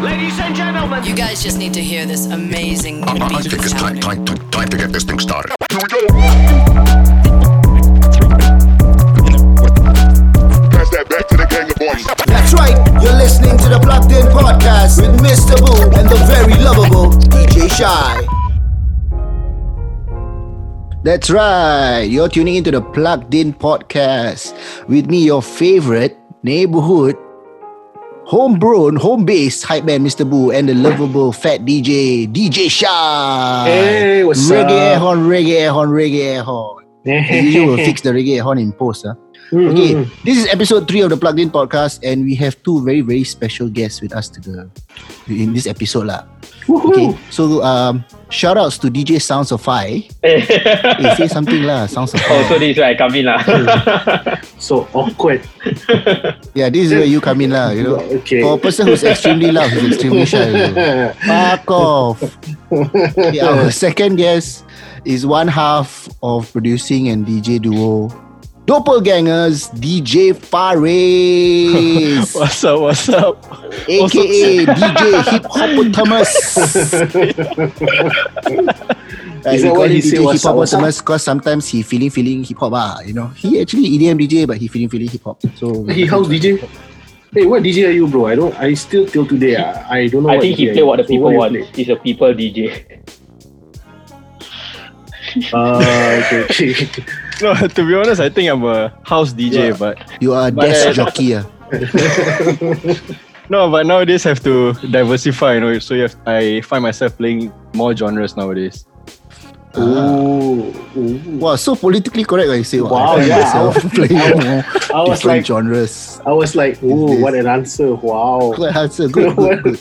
Ladies and gentlemen, You guys just need to hear this amazing I, I beat think that's it's time, happening. time, to, time to get this thing started. Here we go. Pass that back to the gang of boys. That's right, you're listening to the Plugged In Podcast with Mr. Boo and the very lovable DJ Shy. That's right, you're tuning into the Plugged In Podcast with me, your favorite neighborhood, homegrown, home based hype man, Mr. Boo, and the lovable fat DJ, DJ Shy. Hey, what's reggae up? horn, reggae horn, reggae horn. Usual, we'll fix the reggae horn in post. Huh? Mm, Okay, mm, this is episode three of the Plugged In podcast, and we have two very very special guests with us to the in this episode lah. Woohoo. Okay, so um, shout outs to DJ Sounds of Fi. Hey, say something lah, Sounds of Oh, so Fi. this is where I come in lah. So awkward. Yeah, this is where you come in lah. You know, Okay. for a person who's extremely loud, who's extremely shy. You know. Fuck off. Okay, our second guest is one half of producing and DJ duo. Doppelgangers DJ Fariz. What's up? What's up? aka DJ Hip Hopotamus. Uh, Is we that call why him he say DJ what's Hip up, what's up? Hopotamus because sometimes he feeling feeling hip hop ah, you know. He actually EDM DJ but he feeling feeling hip hop. So He house DJ. Hey, what DJ are you, bro? I don't. I still till today. ah, I don't know. I think DJ he play what the So people want. He's a people DJ. Ah, okay, okay. No, to be honest, I think I'm a house DJ, Yeah. but you are a But, desk uh, jockey ah. no, but nowadays have to diversify, you know. So you have, I find myself playing more genres nowadays. Oh, Ooh, ooh. Wow, so politically correct I say. Wow, I yeah, I was- playing I was- I was different like, genres. I was like, oh, what an answer! Wow. Good answer. Good, good, good.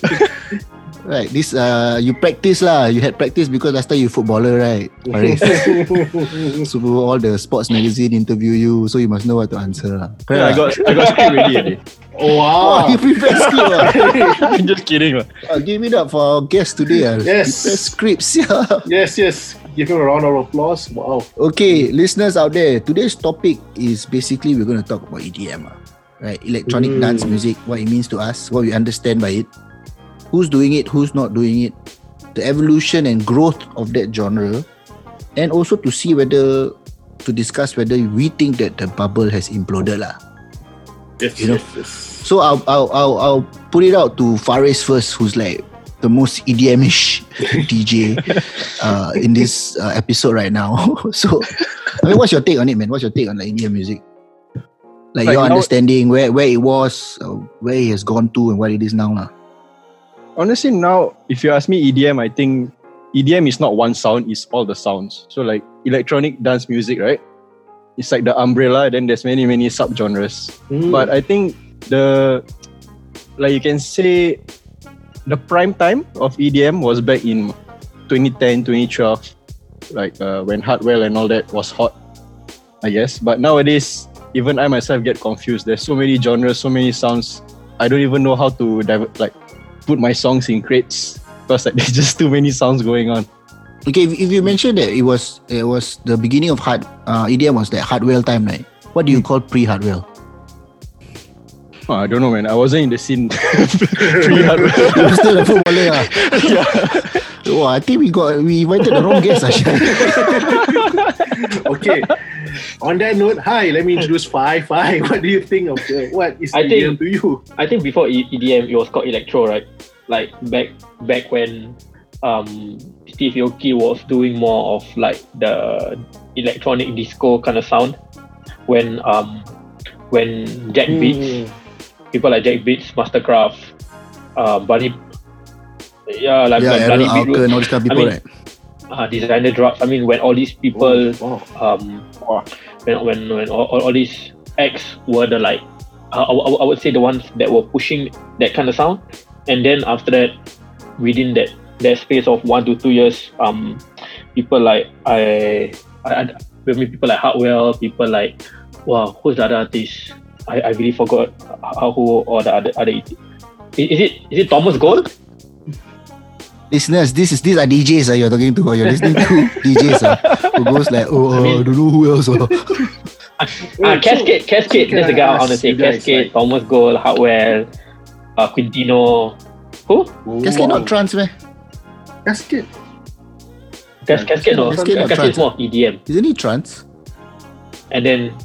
Right, this uh, you practice lah. You had practice because last time you footballer, right? Fariz? so all the sports magazine interview you, so you must know what to answer lah. Yeah, I got I got script ready. already. Wow, wow. you prepare script ah. I'm just kidding. lah. Uh, give it up for our guest today. ah. Yes. Prepare scripts. Yeah. yes, yes. Give him a round of applause. Wow. Okay, listeners out there, today's topic is basically we're going to talk about EDM, ah, right? Electronic Mm. dance music, what it means to us, what we understand by it, who's doing it, who's not doing it, the evolution and growth of that genre, and also to see whether to discuss whether we think that the bubble has imploded, lah. Yes, You know, yes, yes. So I'll, I'll I'll I'll put it out to Fariz first, who's like the most EDM-ish DJ uh, in this uh, episode right now. so, I mean, what's your take on it, man? What's your take on like EDM music? Like, Like your now- understanding where where it was, uh, where it has gone to, and what it is now, lah. Honestly, now if you ask me EDM, I think EDM is not one sound; it's all the sounds. So like electronic dance music, right? It's like the umbrella. Then there's many many subgenres. Mm. But I think the like you can say the prime time of EDM was back in 2010, 2012, like uh, when Hardwell and all that was hot, I guess. But nowadays, even I myself get confused. There's so many genres, so many sounds. I don't even know how to diver- like put my songs in crates because like, there's just too many sounds going on. Okay, if, if you mentioned that it was it was the beginning of hard uh, EDM was that Hardwell time, right? What do you call pre-Hardwell? Oh, I don't know, man. I wasn't in the scene pre-Hardwell. You're still a footballer, ah. Oh, I think we got we invited the wrong guest, Asha. okay. On that note, hi. Let me introduce Fi. Fi, what do you think of the, what is I EDM think- to you? I think before E- EDM, it was called electro, right? Like back back when um Steve Aoki was doing more of like the electronic disco kind of sound. When um when Jack Beats, people like Jack Beats, Mastercraft, uh, Bunny, yeah, like yeah, Aaron Alka and all these kind of people, I mean, right? Uh, designer drugs. I mean, when all these people Wow. um when when when all, all, all these acts were the like uh, I, I, I would say the ones that were pushing that kind of sound and then after that within that that space of one to two years um people like I I, I mean, people like Hardwell people like wow who's the other artist I, I really forgot how who or the other other is it is it Thomas Gold Listeners, this is these are DJs uh, you're talking to. or You're listening to DJs uh, who goes like, oh, I mean- don't know who else. Uh. Ah, Kaskade, Kaskade. so That's the can guy I I want to say. Kaskade, like- Thomas Gold, Hardwell, uh, Quintino. Who? Kaskade not trance, man. Kaskade. Cas- Kaskade no. Kaskade not Kaskade is more EDM. Isn't it trance? And then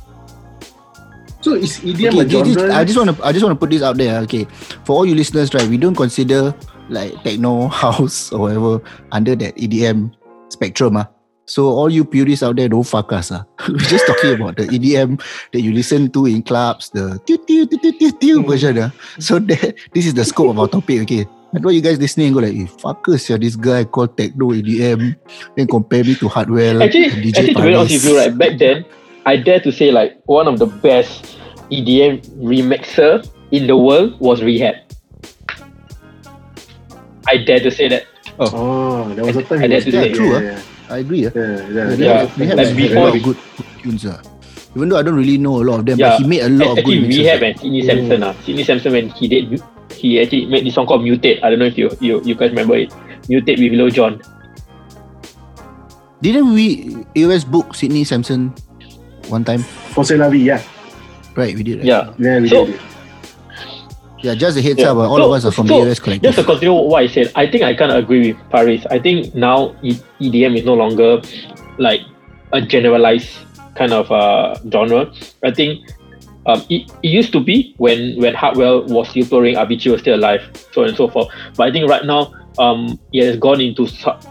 So is EDM Okay, a this- this- I just want to I just want to put this out there. Okay, for all you listeners, right? We don't consider like techno, house, or whatever under that EDM spectrum. Ah. So all you purists out there, don't fuck us. Ah. We're just talking about the EDM that you listen to in clubs, the tiu tiu tiu tiu tiu tiu version. Ah. So that this is the scope of our topic. Okay. I know you guys listening go like, eh, fuckers, yeah, this guy called techno EDM, then compare me to hardware. actually, actually to be honest with you, right, back then, I dare to say like one of the best EDM remixer in the world was R3HAB. I dare to say that. Oh, there was a time. It was- that's yeah, true, yeah, ah. yeah, I agree. ah. yeah, yeah, Yeah, yeah. Yeah. have, have Like like before- of good tunes. Uh. Even though I don't really know a lot of them, Yeah. but he made a lot of good Actually. Rehab ah. and Sidney Sampson. Uh. Sidney Sampson when he did, he actually made this song called Mutate. I don't know if you you, you guys remember it. Mutate with Lil Jon. Didn't we AOS book Sydney Sampson one time? For C'est la vie, yeah. Right, we did. Right? Yeah. Yeah, we So- did. Yeah, just a heads Yeah. up. all So- of us are from so, the AOS collective. Just to continue what I said, I think I kind of agree with Fariz. I think now EDM is no longer like a generalized kind of uh, genre. I think um, it, it used to be when when Hardwell was still touring, Avicii was still alive, so on and so forth. But I think right now um, it has gone into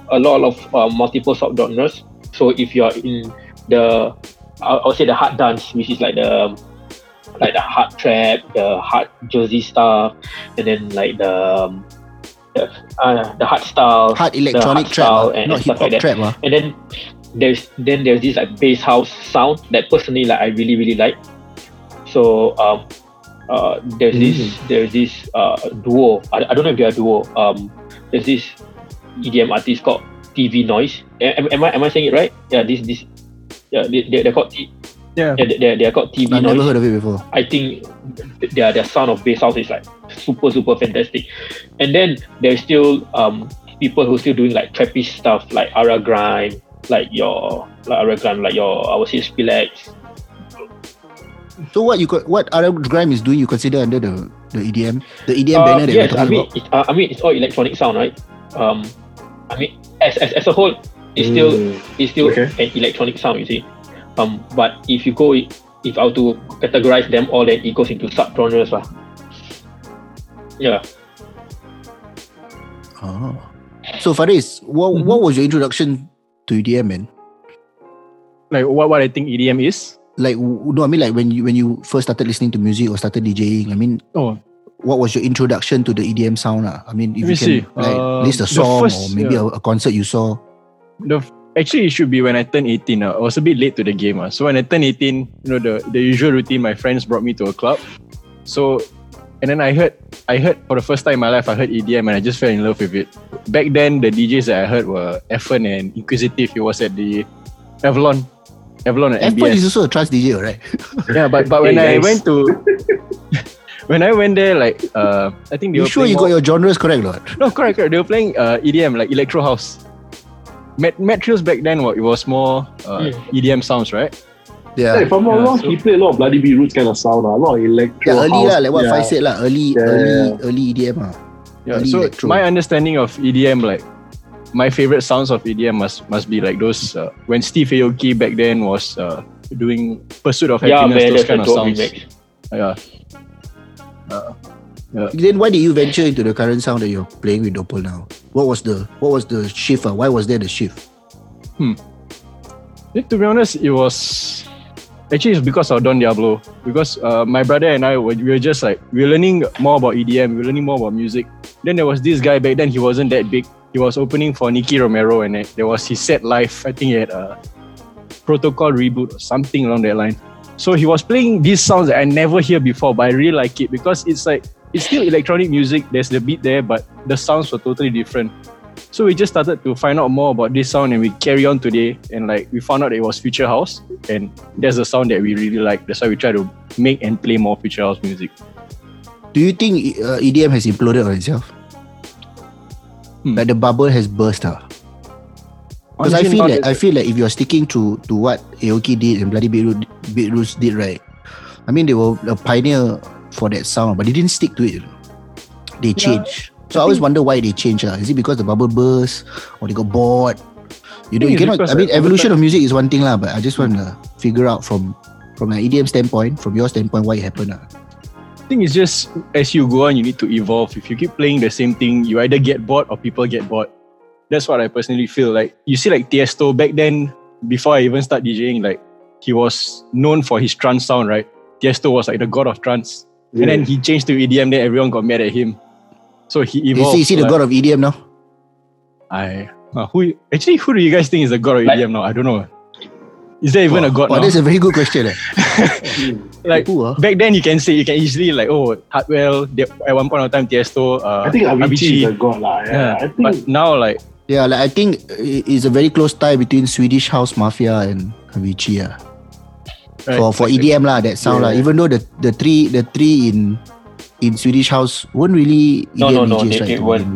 a lot of uh, multiple subgenres. So if you're in the, I I would say the hard dance, which is like the like the hard trap, the hard Jersey stuff, and then like the um, the, uh, the hard style, Hard electronic hard trap, style ah, and- not and hip stuff like that. trap. ah. and then there's then there's this like bass house sound that personally like I really really like. So um, uh, there's this there's this uh duo. I, I don't know if they're a duo. Um, there's this EDM artist called TV Noise. Am, am I am I saying it right? Yeah, this this yeah they they they're called T, Yeah. yeah, they they're called TV I've Noise. never heard of it before. I think their their sound of bass house is like super super fantastic. And then there's still um people who still doing like trappish stuff like Ara Grime, like your like Ara Grime, like your I would say Spilex. So what you co- what Arab Grime is doing, you consider under the the EDM, the EDM Uh, banner that yes, we're I mean about. it, uh, I mean it's all electronic sound, right? Um, I mean as as, as a whole, it's still Mm. it's still Okay. an electronic sound, you see. Um, but if you go if I were to categorize them all, then it goes into subgenres, lah. Yeah. Oh. So Fariz, what Mm-hmm. what was your introduction to EDM, man? Like what, what I think EDM is. Like w- no, I mean like when you when you first started listening to music or started DJing. I mean, Oh, what was your introduction to the EDM sound? ah? I mean, if Let me you can see. like Uh, list a song first- or maybe yeah. a, a concert you saw. the actually it should be when I turned 18. Uh. I was a bit late to the game. Uh. So when I turned 18, you know, the, the usual routine, my friends brought me to a club. So and then I heard I heard for the first time in my life I heard EDM and I just fell in love with it. Back then the DJs that I heard were Effin and Inquisitive. It was at the Avalon. Avalon and F1 is also a trance DJ, right? Yeah, but but when Hey, I guys. went to when I went there, like uh, I think they You were sure you playing got your genres correct, Lord? no, correct, correct. They were playing uh, EDM, like electro house. Met Metrios back then, what it was more uh, Mm. EDM sounds, right? Yeah, Yeah. if I'm not Yeah, wrong, so- he played a lot of Bloody Beetroots kind of sound, ah, a lot of electro. Yeah, early house. lah, like what yeah. Fai said lah, early, Yeah, early, early EDM ah. Yeah. Early so electro. my understanding of EDM, like my favorite sounds of EDM must must be like those uh, when Steve Aoki back then was uh, doing Pursuit of Yeah, Happiness, man, those kind of sounds. remix. Yeah. Then why did you venture into the current sound that you're playing with Doppel now? What was the what was the shift? ah? Why was there the shift? Yeah, to be honest, it was actually it's because of Don Diablo. Because uh, my brother and I were, we were just like we were learning more about EDM, we were learning more about music. Then there was this guy back then. He wasn't that big. He was opening for Nicky Romero, and it, there was his set live. I think he had a protocol reboot or something along that line. So he was playing these sounds that I never hear before, but I really like it because it's like it's still electronic music. There's the beat there, but the sounds were totally different. So we just started to find out more about this sound and we carry on today and like we found out that it was Future House and that's the sound that we really like. That's why we try to make and play more Future House music. Do you think uh, EDM has imploded on itself? Hmm. Like the bubble has burst ah? Because I feel like I feel like if you're sticking to to what Aoki did and Bloody Beetroot, Beetroots did right, I mean they were a pioneer for that sound, but they didn't stick to it. They changed. So I always wonder why they change. Uh. Is it because the bubble burst or they got bored? You know, you cannot. I mean, evolution of music is one thing, lah. But I just want to figure out from from an EDM standpoint, from your standpoint, why it happened. Uh. I think it's just as you go on, you need to evolve. If you keep playing the same thing, you either get bored or people get bored. That's what I personally feel. Like you see, like Tiesto back then, before I even start DJing, like he was known for his trance sound, right? Tiesto was like the god of trance, and then he changed to EDM. Then everyone got mad at him. So he You evolved. see, you see the like, god of EDM now. I uh, who actually who do you guys think is the god of Like- EDM now? I don't know. Is there even a god Oh, now? that's a very good question. Eh. like Who, ah? back then, you can say you can easily like oh Hardwell. they- At one point of time, Tiesto. Uh, I think Avicii Avicii. is a god lah. Yeah. Yeah, I think but now like Yeah, like I think it's a very close tie between Swedish House Mafia and Avicii. ah. Right, for for like, EDM lah, that sound lah. Even though the the three the three in in Swedish House weren't really No, EDM no, no, DJs they- right they to weren't.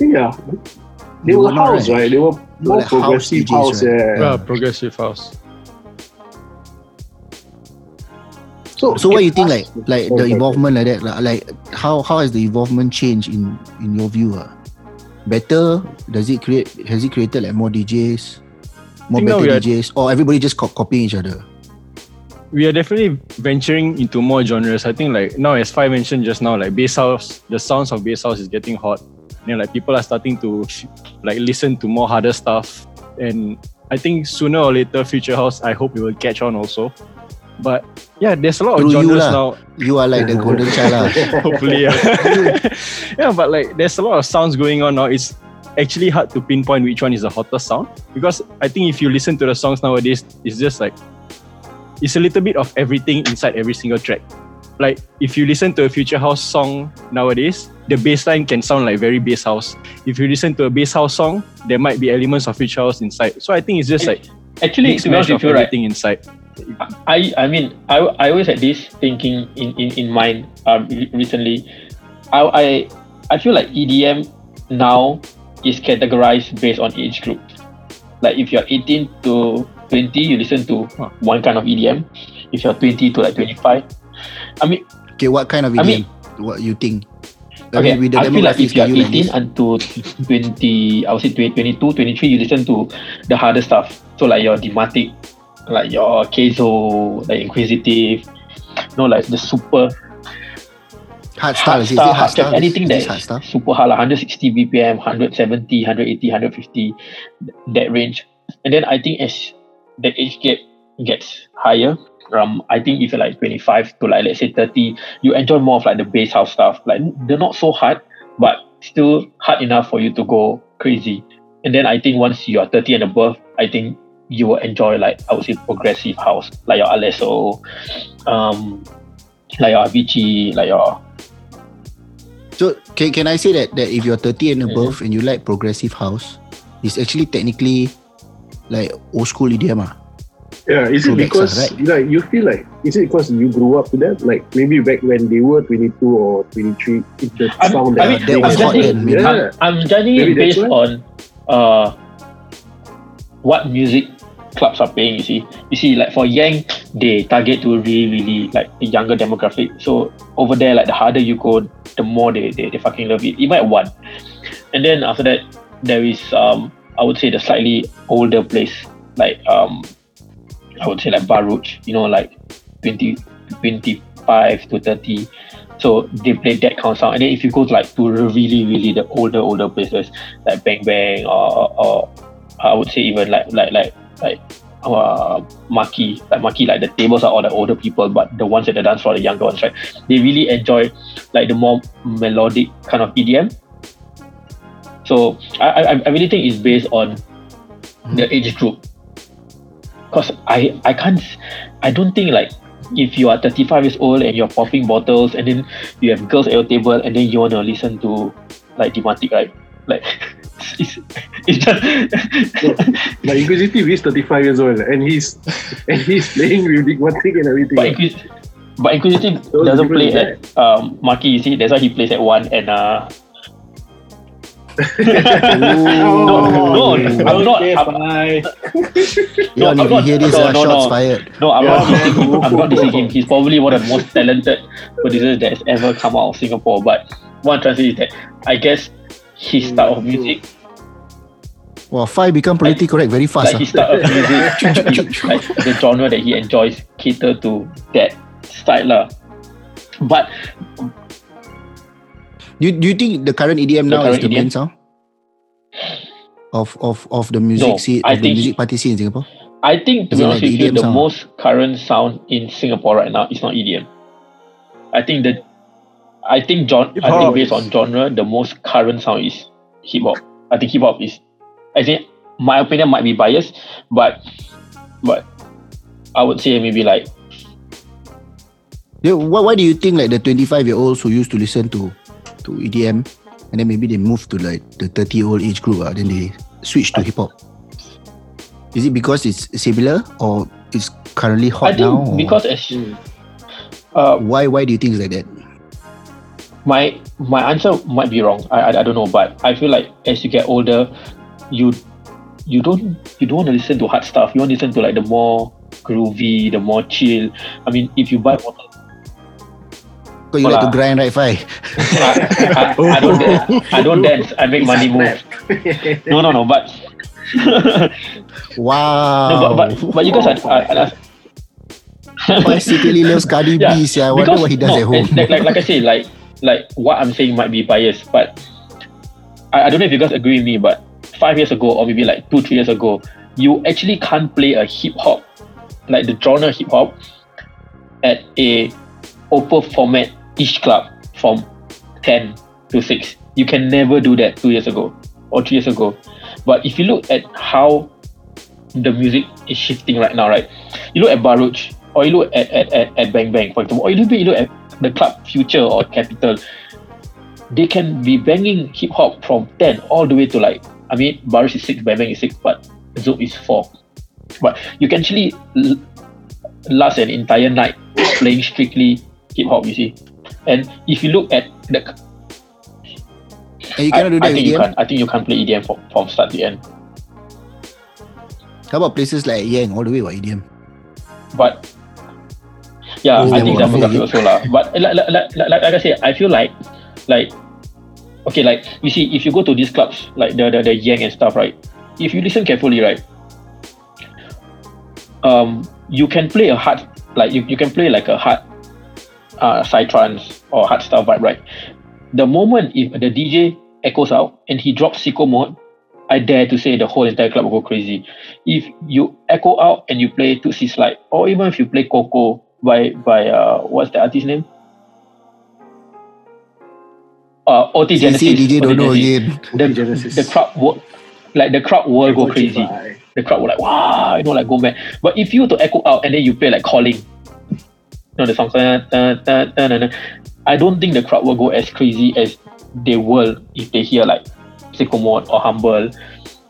yeah. They, They were were not, house, right? right? They were more like house progressive DJs, house. right? yeah. yeah, progressive house. So, So what you think like like the involvement like that lah, like how how has the involvement changed in in your view? ah? Better? Does it create has it created like more DJs? More better DJs or everybody just co- copying each other? We are definitely venturing into more genres. I think like now, as Fai mentioned just now, like bass house, the sounds of bass house is getting hot. And like people are starting to like listen to more harder stuff. And I think sooner or later, future house, I hope it will catch on also. But yeah, there's a lot of Through you genres lah. now. You are like the golden child hopefully yeah. yeah but like there's a lot of sounds going on now it's actually hard to pinpoint which one is the hottest sound. Because i think if you listen to the songs nowadays it's just like it's a little bit of everything inside every single track. Like if you listen to a future house song nowadays the bass line can sound like very bass house. If you listen to a bass house song there might be elements of future house inside. So i think it's just like Actually, mix to be honest mash of you, right, everything inside. I I mean I, I always had this thinking in in, in mind um recently. I, I I feel like EDM now is categorized based on age group. Like if you're 18 to 20, you listen to Huh. one kind of EDM. If you're 20 to like 25, I mean Okay, what kind of EDM? I mean- what you think? I okay, mean, with the I feel like if you're you like 18 this- until 20, I would say 20, 22, 23, you listen to the harder stuff. So like your Dematic, like your Keizo, like Inquisitive, no, like the super hard style, is it? Is hard hard stuff, anything Is that hard super hard, like 160 BPM, 170, 180, 150, that range. And then I think as the age gap gets higher, um, I think if you're like 25 to like let's say 30, you enjoy more of like the bass house stuff. Like they're not so hard, but still hard enough for you to go crazy. And then I think once you are 30 and above, I think you will enjoy like I would say progressive house, like your Alesso, um, like your Avicii, like your So can, can I say that that if you're 30 and Mm-hmm. above and you like progressive house, it's actually technically like old school EDM ah. Yeah, is it because ah, right? like you feel like is it because you grew up to that? Like maybe back when they were 22 or 23, it's the I'm- sound I that mean, that was I'm hot judging, then, maybe. Yeah. I'm, I'm judging Maybe it based on uh, what music clubs are paying. You see, you see, like for Yang, they target to really, really like a younger demographic. So over there, like the harder you go, the more they, they, they fucking love it. Even at one, and then after that, there is um, I would say the slightly older place, like um, I would say like Baruch, you know, like 20, 25 to 30. So they play that kind of sound. And then if you go to like to really, really the older, older places like Bang Bang or, or I would say even like like like like uh marquee, like Maki, like the tables are all the older people, but the ones at the dance floor the younger ones, right? They really enjoy like the more melodic kind of EDM. So I I, I really think it's based on the age group. Cause I I can't I don't think like if you are 35 years old and you're popping bottles and then you have girls at your table and then you want to listen to like Dimatik, right? Like it's, it's just Like Inquisitive is 35 years old and he's and he's playing with Dimatik and everything. but, Inquis- but Inquisitive So doesn't play at um Maki, you see, that's why he plays at one and uh no, no, I'm not. I'm, no, I'm not. hear this, no, uh, no, no. fired. No, I'm not Yeah. dissing him. I'm not dissing him. He's probably one of the most talented producers that has ever come out of Singapore. But what I'm trying to say is that I guess his style of music, Well, Fai become politically correct very fast. like ah. his style of music, like the genre that he enjoys cater to that style lah. But Do, you, do you think the current EDM The now is current the main EDM? sound of of of the music No, scene, I of the think- music party scene in Singapore? I think to be honest with you, EDM the sound? most current sound in Singapore right now is not EDM. I think that I think John I Hip-hop. think based on genre, the most current sound is hip hop. I think hip hop is I think my opinion might be biased, but but I would say maybe like Yeah, why, why do you think like the 25 year olds who used to listen to to EDM and then maybe they move to like the 30 year old age group uh, then they switch to hip hop? Is it because it's similar or it's currently I hot think now? or because as Mm. uh, why why do you think it's like that? My my answer might be wrong. I, I I don't know, but I feel like as you get older, you you don't you don't want to listen to hard stuff. You want to listen to like the more groovy, the more chill. I mean, if you buy water, Because you like to grind right fai? I, I, I don't dance. I don't dance. I make money move. No, no, no. But Wow. no, but, but but you guys are, are, are Why secretly loves Cardi Yeah, B? sia? I wonder because what he does no, at home. Like, like like I say, like like what I'm saying might be biased, but I, I don't know if you guys agree with me, but five years ago or maybe like two, three years ago, you actually can't play a hip hop, like the genre hip hop, at a open format each club from ten to six. You can never do that two years ago or three years ago. But if you look at how the music is shifting right now, right? You look at Baruch or you look at, at, at, at Bang Bang, for example, or you look, you look at the club Future or Capital, they can be banging hip hop from 10 all the way to like, I mean, Baruch is 6, Bang Bang is 6, but Zouk is 4. But you can actually l- last an entire night playing strictly hip hop, you see. And if you look at the. And you I, do that I think you can't. I think you can't play EDM from, from start to end. How about places like Yang all the way E EDM? But yeah, I think that's okay also lah. But like, like, like, like, I said, I feel like like okay, like you see, if you go to these clubs like the the, the Yang and stuff, right? If you listen carefully, right, um, you can play a hard like you, you can play like a hard uh psytrance or hard style vibe, right? The moment if the DJ echoes out and he drops sicko mode, I dare to say the whole entire club will go crazy. If you echo out and you play Toosie Slide, or even if you play Coco by by uh what's the artist name? Uh, OT Genesis. see, DJ OT don't know Genesis. again. The, the crowd will, like the crowd will go crazy. The crowd will like wow, you know, like go mad. But if you were to echo out and then you play like calling, you know the song, dun, dun, dun, dun, dun, dun, I don't think the crowd will go as crazy as they will if they hear like Sicko Mode or Humble.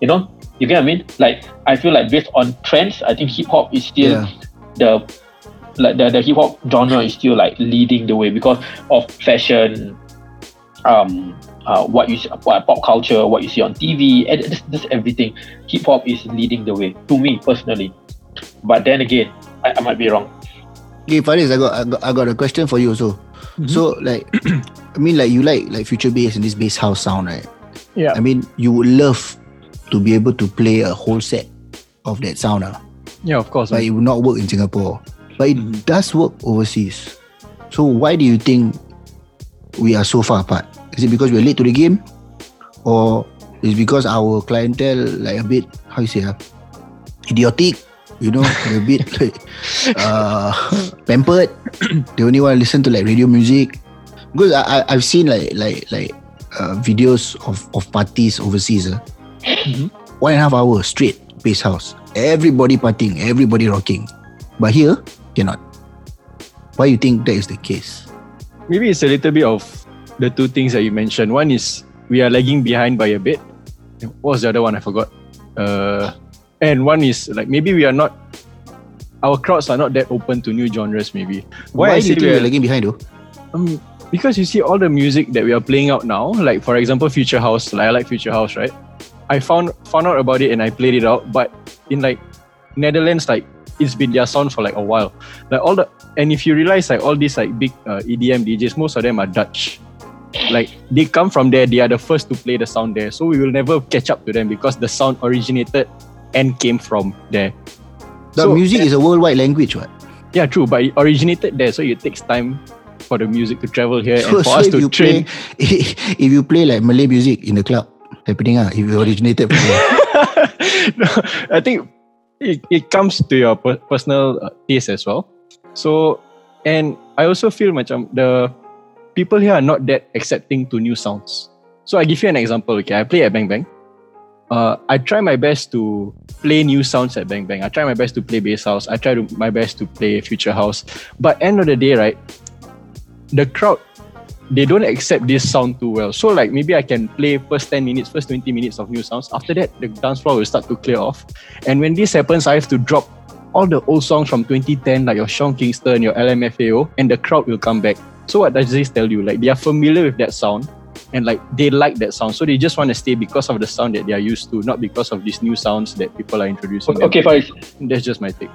You know, you get what I mean? Like I feel like based on trends, I think hip hop is still Yeah. the like the, the hip hop genre is still like leading the way because of fashion, um, uh, what you see, uh, pop culture, what you see on TV, and just, just everything. Hip hop is leading the way to me personally. But then again, I, I might be wrong. Okay, Fariz, I got, I got I got a question for you also. So like, I mean, like you like like future bass and this bass house sound, right? Yeah. I mean, you would love to be able to play a whole set of that sound, ah. Yeah, of course. but it would not work in Singapore. But it does work overseas. So why do you think we are so far apart? Is it because we're late to the game, or is it because our clientele like a bit how you say ah, idiotic? You know, a bit like uh, pampered. they only want to listen to like radio music. Because I, I I've seen like like like uh, videos of of parties overseas. ah. One and a half hour straight bass house. Everybody partying, everybody rocking. But here, cannot. Why you think that is the case? Maybe it's a little bit of the two things that you mentioned. One is we are lagging behind by a bit. What was the other one? I forgot. Uh, and one is like maybe we are not. Our crowds are not that open to new genres. Maybe Why, I do you think we are- lagging behind though? um, because you see all the music that we are playing out now, like for example, Future House. Like I like Future House, right? I found found out about it and I played it out, but in like Netherlands, like it's been their sound for like a while. Like all the and if you realize like all these like big uh, EDM DJs, most of them are Dutch. Like they come from there, they are the first to play the sound there. So we will never catch up to them because the sound originated and came from there. The So- music is a worldwide language, what? Yeah, true, but it originated there, so it takes time for the music to travel here So, and for so us if to you train. play, if you play like Malay music in the club, happening ah, if you originated from there. No, I think it, it comes to your per- personal uh, taste as well. So, and I also feel macam the people here are not that accepting to new sounds. So I give you an example. Okay, I play at Bang Bang. Uh, I try my best to play new sounds at Bang Bang. I try my best to play bass house. I try to, my best to play future house. But end of the day, right, the crowd they don't accept this sound too well. So like maybe I can play first 10 minutes, first 20 minutes of new sounds. After that, the dance floor will start to clear off. And when this happens, I have to drop all the old songs from 2010, like your Sean Kingston, your LMFAO, and the crowd will come back. So what does this tell you? Like they are familiar with that sound and like they like that sound. So they just want to stay because of the sound that they are used to, not because of these new sounds that people are introducing. them. Okay, Fariz. That's just my take.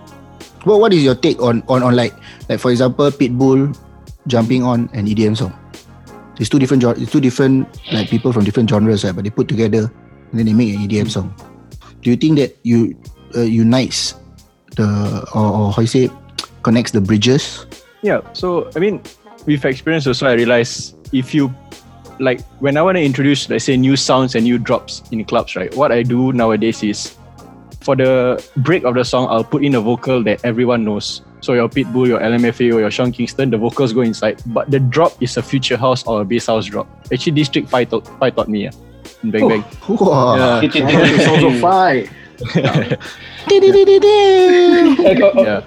Well, what is your take on on on like like for example, Pitbull jumping on an EDM song? It's two different it's two different like people from different genres, right? But they put together and then they make an EDM song. Do you think that you uh, unites the or, or how you say connects the bridges? Yeah. So I mean, with experience also, I realize if you like when I want to introduce, let's say, new sounds and new drops in clubs, right? What I do nowadays is for the break of the song, I'll put in a vocal that everyone knows. So your Pitbull, your LMFAO, your Sean Kingston, the vocals go inside, but the drop is a future house or a bass house drop. Actually, District Five taught, Five taught me. Yeah, in Bang Bang. Oh, wow. Yeah. Sounds of Fai. Okay, oh, oh, yeah.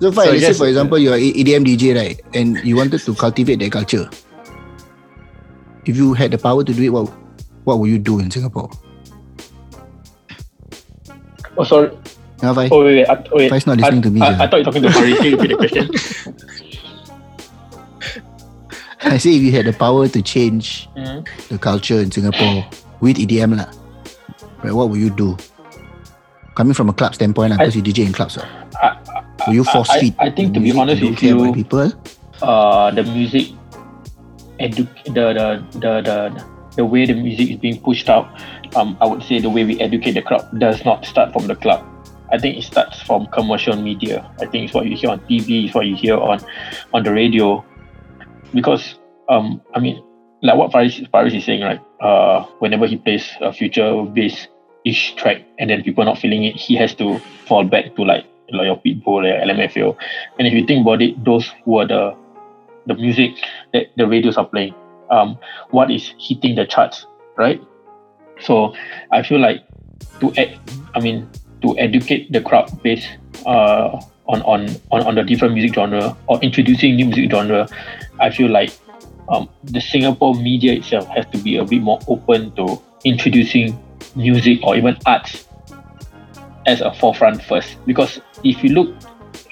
So, fine, So let's say for example, you're a EDM DJ, right? And you wanted to cultivate that culture. If you had the power to do it, what what would you do in Singapore? oh, sorry. Fai, Oh, wait, wait. I, wait. Fai's not listening I, to me. I, sia. I thought you were talking to Fariz. Can you repeat the question? I say if you had the power to change Mhm. the culture in Singapore with EDM, lah, right? What would you do? Coming from a club standpoint, lah, I- because you DJ in clubs, right? I- Will you force I- feed? I think the to be honest with you- people. uh, the music edu- the, the the the the way the music is being pushed out um i would say the way we educate the crowd does not start from the club i think it starts from commercial media i think it's what you hear on tv it's what you hear on on the radio because um i mean like what Fariz, Fariz is saying right uh whenever he plays a future bass ish track and then people not feeling it he has to fall back to like like your Pitbull, like LMFAO. And if you think about it, those who are the the music that the radios are playing, um, what is hitting the charts, right? So I feel like to ed- I mean to educate the crowd base uh, on, on on on the different music genre or introducing new music genre, I feel like um, the Singapore media itself has to be a bit more open to introducing music or even arts as a forefront first. Because if you look,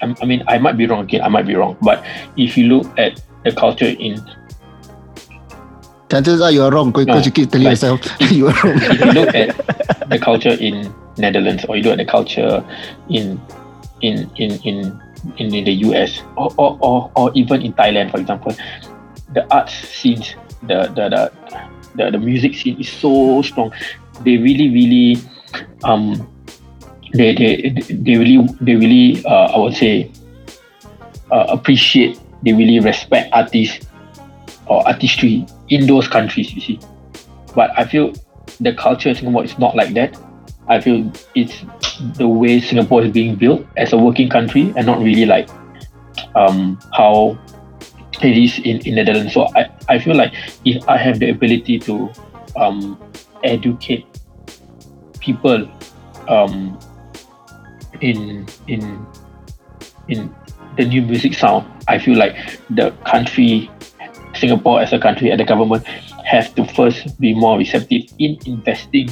I, I mean, I might be wrong again, I might be wrong, but if you look at the culture in Chances are you are wrong because No, you keep telling like- yourself you are wrong. if you look at the culture in Netherlands or you look at the culture in in in in in, in the US or, or, or, or even in Thailand for example the arts scenes the the, the the the music scene is so strong they really really um they they they really they really uh, I would say uh, appreciate they really respect artists or artistry in those countries you see but I feel the culture in Singapore is not like that. I feel it's the way Singapore is being built as a working country and not really like um, how it is in, in Netherlands. So I, I feel like if I have the ability to um, educate people um, in in in the new music sound, I feel like the country Singapore as a country and the government have to first be more receptive in investing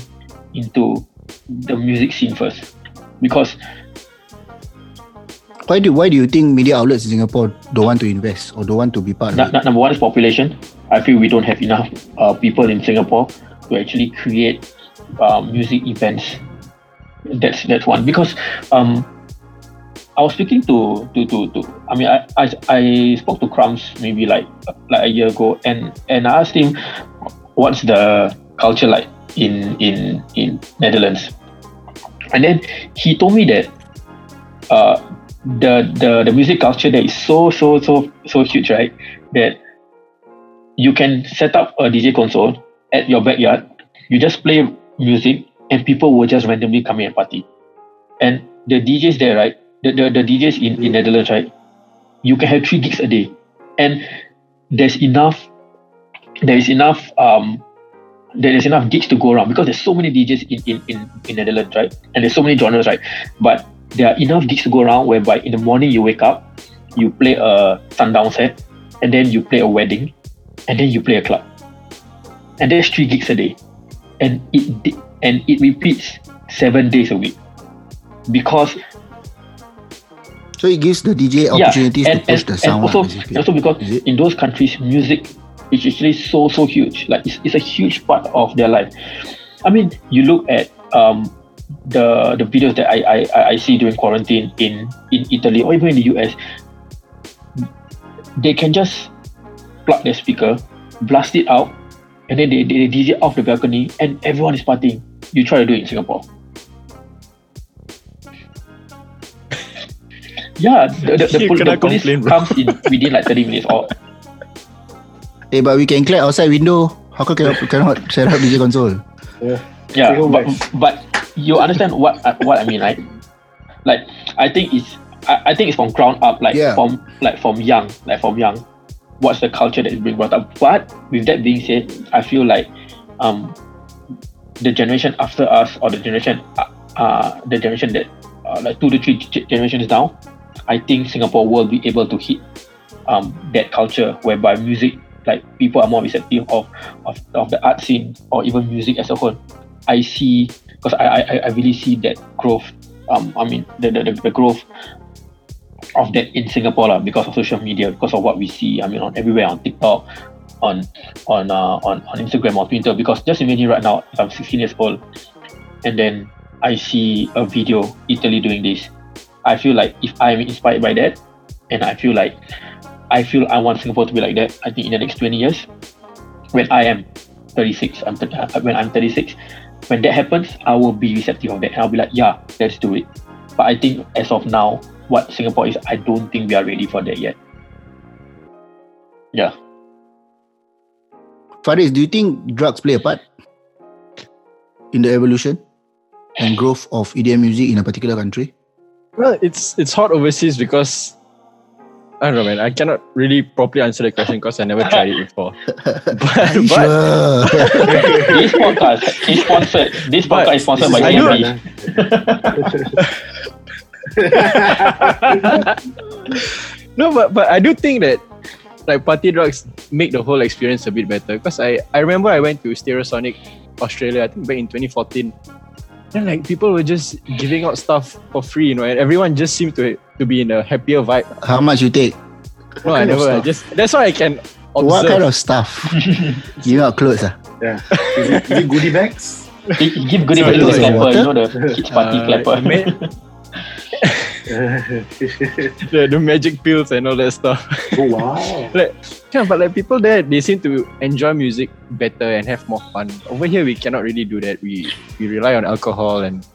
into the music scene first because Why do why do you think media outlets in Singapore don't want to invest or don't want to be part of it? number one is population. I feel we don't have enough uh, people in Singapore to actually create um, music events. That's that's one because um, I was speaking to to to, to I mean I, I I spoke to Crumbs maybe like like a year ago and and I asked him what's the culture like in in in Netherlands, and then he told me that uh, the the the music culture there is so so so so huge, right? That you can set up a DJ console at your backyard. You just play music, and people will just randomly come in and party. And the DJs there, right? The the, the DJs in, in Netherlands, right? You can have three gigs a day, and there's enough. There is enough. Um, there is enough gigs to go around because there's so many DJs in, in, in, in Netherlands, right? And there's so many genres, right? But there are enough gigs to go around whereby in the morning you wake up, you play a sundown set, and then you play a wedding, and then you play a club. And there's three gigs a day. And it and it repeats seven days a week. Because So it gives the DJ yeah, opportunities and, to push and, the and sound. also, and also because in those countries music is actually so so huge. Like it's, it's a huge part of their life. I mean, you look at um the the videos that I, I I- see during quarantine in in Italy or even in the US, they can just plug their speaker, blast it out, and then they, they, they DJ off the balcony, and everyone is partying. You try to do it in Singapore. Yeah, the, the, the, pol- the police complain, comes in within like 30 minutes or Eh, but we can clap outside window. How come cannot cannot set up DJ console? yeah Single but, but you understand what I- what I mean right like I think it's I, I think it's from ground up like Yeah. from like from young like from young what's the culture that is being brought up but with that being said I feel like um the generation after us or the generation uh, uh the generation that uh, like two to three g- generations down I think Singapore will be able to hit um that culture whereby music like people are more receptive of of, of the art scene or even music as a whole I see because I, I I really see that growth. Um, I mean the the, the, growth of that in Singapore lah because of social media, because of what we see. I mean on everywhere on TikTok, on on uh, on on Instagram or Twitter. Because just imagine right now, if I'm 16 years old, and then I see a video Italy doing this, I feel like if I'm inspired by that, and I feel like I feel I want Singapore to be like that. I think in the next 20 years, when I am 36, I'm th- uh, when I'm 36, when that happens, I will be receptive of that, and I'll be like, yeah, let's do it. But I think as of now, what Singapore is, I don't think we are ready for that yet. Yeah. Fariz, do you think drugs play a part in the evolution and growth of EDM music in a particular country? Well, it's it's hot overseas because I don't know, man. I cannot really properly answer the question because I never tried it before. but, but Sure. this podcast is sponsored. This But podcast is sponsored by I no, but but I do think that like party drugs make the whole experience a bit better. Because I I remember I went to Stereosonic Australia. I think back in 2014. Then like people were just giving out stuff for free, you know, and everyone just seemed to to be in a happier vibe. How much you take? No, I never. I just that's why I can observe. What kind of stuff? Give out clothes ah? Yeah. Is it, is it goodie bags? Give goodie So bag to the it's clapper, you know the kids party Uh, clapper. the, the magic pills and all that stuff. oh wow. like, yeah, but like people there, they seem to enjoy music better and have more fun. Over here, we cannot really do that. We we rely on alcohol and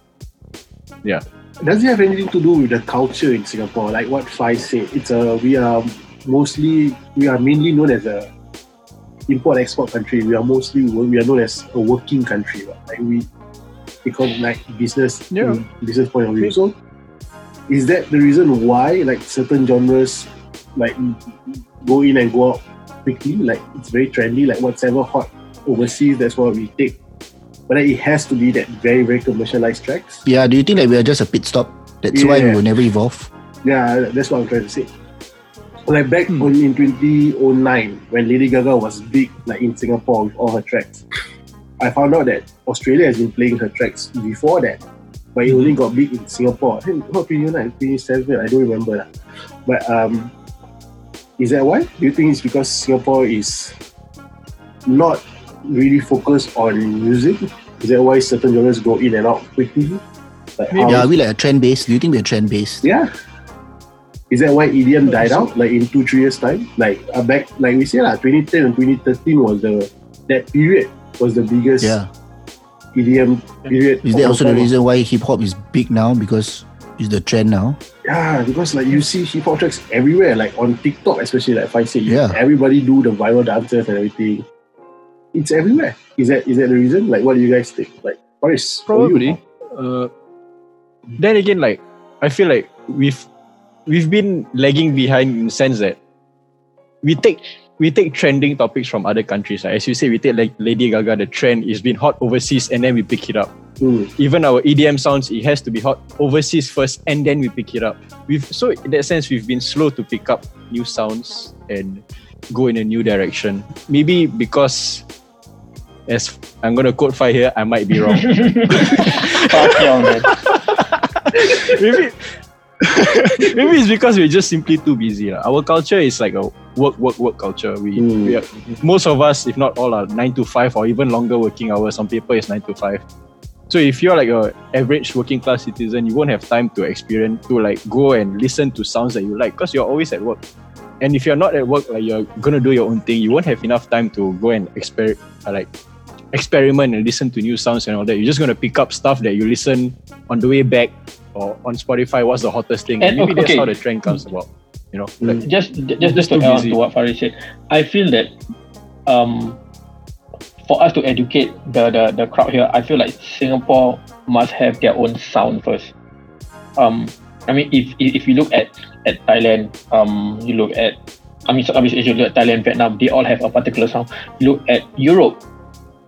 yeah. Does it have anything to do with the culture in Singapore? Like what Fai said, it's a we are mostly we are mainly known as a import export country. We are mostly we are known as a working country. right? Like we because like business Yeah. business point of view. So is that the reason why like certain genres like go in and go out quickly? Like it's very trendy. Like whatever hot overseas, that's what we take. But then it has to be that very very commercialized tracks. Yeah, do you think that we are just a pit stop? That's why we will never evolve. Yeah, that's what I'm trying to say. Like back Hmm. on in 2009, when Lady Gaga was big, like in Singapore with all her tracks, I found out that Australia has been playing her tracks before that. But it only got big in Singapore. I think not 29, 27, I don't remember. lah. But um, is that why? Do you think it's because Singapore is not really focused on music? Is that why certain genres go in and out quickly? Like Yeah, are we like a trend based? Do you think we're trend based? yeah. Is that why EDM died out? Like in two, three years time? Like uh, back, like we said, lah, 2010 and 2013 was the that period was the biggest Yeah. EDM period. Is that also the reason why hip hop is big now because it's the trend now? Yeah, because like you see hip hop tracks everywhere, like on TikTok, especially like if I say you- Yeah. everybody do the viral dances and everything. It's everywhere. Is that is that the reason? Like what do you guys think? Like Fariz, for you? Probably. Uh, then again, like I feel like we've we've been lagging behind in the sense that we take we take trending topics from other countries. Like, as you say, we take like Lady Gaga, the trend is been hot overseas, and then we pick it up. Hmm. Even our EDM sounds, it has to be hot overseas first, and then we pick it up. We've so in that sense, we've been slow to pick up new sounds and go in a new direction. Maybe because, as I'm gonna quote Fai here, I might be wrong. Fuck yeah, man. maybe maybe it's because we're just simply too busy. lah. Our culture is like a work, work, work culture. We, Mm. we are, most of us, if not all, are nine to five or even longer working hours. Some people is nine to five. So if you're like a average working class citizen, you won't have time to experience to like go and listen to sounds that you like because you're always at work. And if you're not at work, like you're gonna do your own thing, you won't have enough time to go and exper- uh, like experiment and listen to new sounds and all that. You're just gonna pick up stuff that you listen on the way back or on Spotify. What's the hottest thing? And, Maybe that's how the trend comes about. You know, like, just just Just to add on to what Fariz said, I feel that um for us to educate the, the the crowd here, I feel like Singapore must have their own sound first. Um, I mean, if if, you look at at Thailand, um, you look at I mean, so obviously, you look at Thailand, Vietnam, they all have a particular sound. Look at Europe,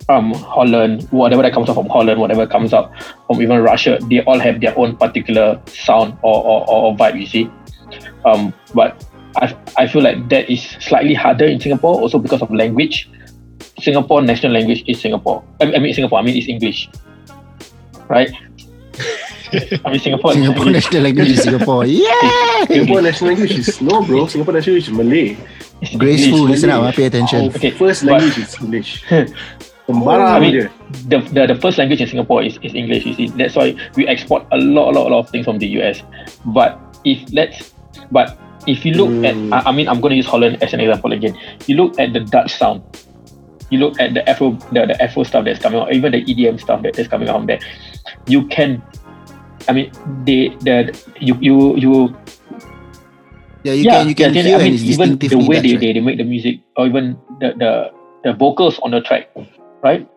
um, Holland, whatever that comes out from Holland, whatever comes up from even Russia, they all have their own particular sound or, or, or vibe, you see. Um, but I, I feel like that is slightly harder in Singapore also because of language. Singapore national language is Singapore. I mean, I mean Singapore, I mean it's English. Right? I mean Singapore, Singapore national language is Singapore. Yeah. Singapore national language is no, bro. Singapore national language is Malay. It's Graceful. English. Listen up. ah, Pay attention. Our Okay, first but- language is English. Sembarang I mean, dia. the, the the first language in Singapore is, is English. You see, that's why we export a lot, a lot, a lot of things from the US. But if let's, but if you look at, Mm. I, I mean, I'm going to use Holland as an example again. You look at the Dutch sound. You look at the Afro, the, the Afro stuff that's coming out, even the EDM stuff that is coming out there. You can, I mean, they the you you you Yeah, you yeah, can you can yeah, hear I mean, even the distinctively way Dutch, they, right? they, they make the music or even the, the, the vocals on the track, right?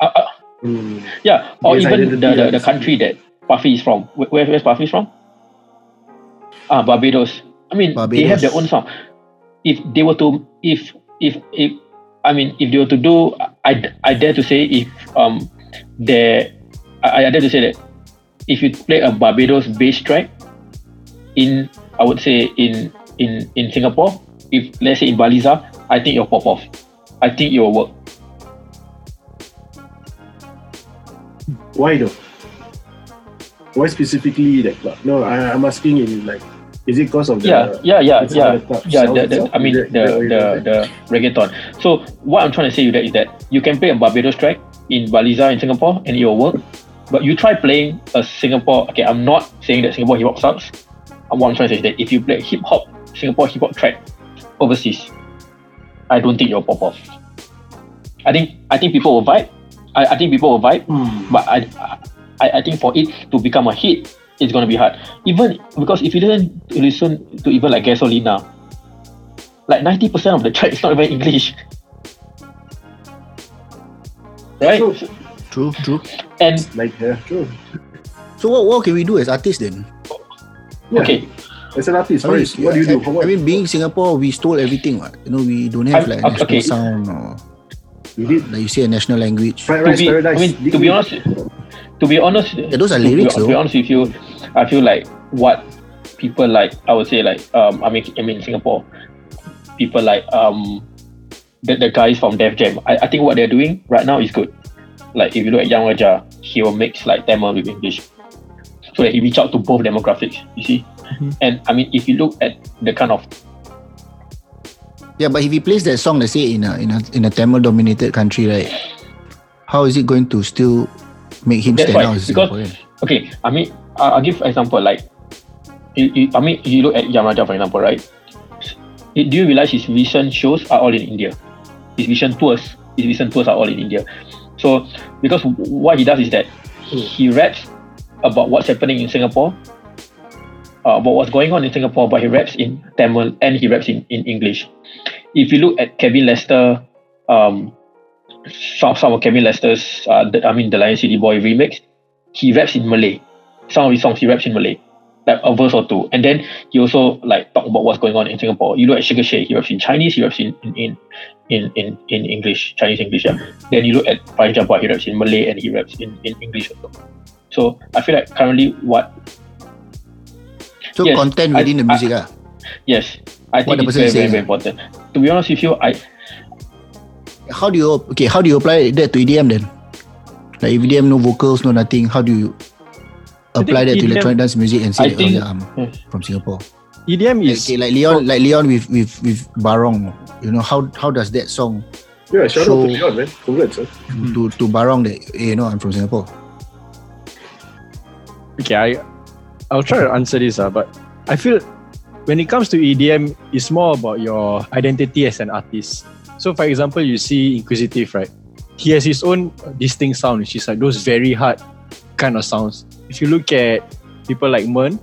Uh, uh, Hmm. yeah, or Yes, even the, the, the country that Puffy is from. Where, where- where's Puffy from? Ah, Barbados. I mean, they have their own song. If they were to, if if if, I mean, if they were to do, I, I dare to say if um, there, I, I dare to say that if you play a Barbados bass track in, I would say in in in Singapore, if let's say in Baliza, I think you'll pop off. I think will work. Why though? Why specifically that club? No, I, I'm asking in like, is it because of the yeah, yeah, yeah, yeah, yeah. The, the. I mean, the that- is that the, the reggaeton. So what I'm trying to say with that is that you can play a Barbados track in Baliza in Singapore and it will work. But you try playing a Singapore. Okay, I'm not saying that Singapore hip hop sucks. What I'm trying to say is that if you play hip hop Singapore hip hop track overseas, I don't think you'll pop off. I think I think people will vibe. I, I think people will vibe Hmm. but I, I I think for it to become a hit, it's gonna be hard. Even because if you listen to listen to even like Gasolina, like ninety percent of the track is not even English, right? True. True, true. And Like yeah, true. So what, what can we do as artists then? Yeah. okay, As an artist, I mean, what do you do? I, I mean, being Singapore, we stole everything. What you know, we don't have I- like a national okay. sound or you did like you say a national language. Fried to Rice be, Paradise. I mean, to be honest, to be honest, Yeah, those are to be- lyrics to be honest with you, I feel like what people like, I would say like, um, I mean, I mean Singapore, people like um, the, the guys from Def Jam. I, I think what they're doing right now is good. Like if you look at Yung Raja, he will mix like Tamil with English, so that he reach out to both demographics. You see, and I mean, if you look at the kind of Yeah, but if he plays that song, let's say in a in a in a Tamil dominated country, right? How is it going to still make him That's stand why, out as because- Singaporean? okay, I mean, I- I'll give example like, you, you, I mean, you look at Yamraja for example, right? Do you realize his recent shows are all in India? His recent tours, his recent tours are all in India. So because what he does is that he raps about what's happening in Singapore, uh, about what's going on in Singapore, but he raps in Tamil and he raps in, in English. If you look at Kevin Lester, um, some, some of Kevin Lester's, uh, the, I mean, the Lion City Boy remix, he raps in Malay. Some of his songs he raps in Malay, like a verse or two. And then he also like talk about what's going on in Singapore. You look at Shigga Shay, he raps in Chinese, he raps in in in in, in, English, Chinese English. Yeah. Then you look at Fariz Jabba, he raps in Malay and he raps in, in English also. So I feel like currently what So Yes, content I- within the I- music, ah. yes, I What think the it's person very, very, very important. To be honest with you, I How do you okay? How do you apply that to EDM then? Like if EDM no vocals, no nothing. How do you apply that think to EDM electronic dance music and say that, oh, think- yeah, I'm Hmm. from Singapore? EDM is okay, like Leon, like Leon with with with Barong. You know how how does that song Yeah, shout out So- to Leon, man. Congrats, huh? to to Barong that you know I'm from Singapore? okay. I I'll try to answer this, uh, but I feel when it comes to EDM, it's more about your identity as an artist. So, for example, you see Inquisitive, right? He has his own distinct sound, which is like those very hard kind of sounds. If you look at people like Myrne,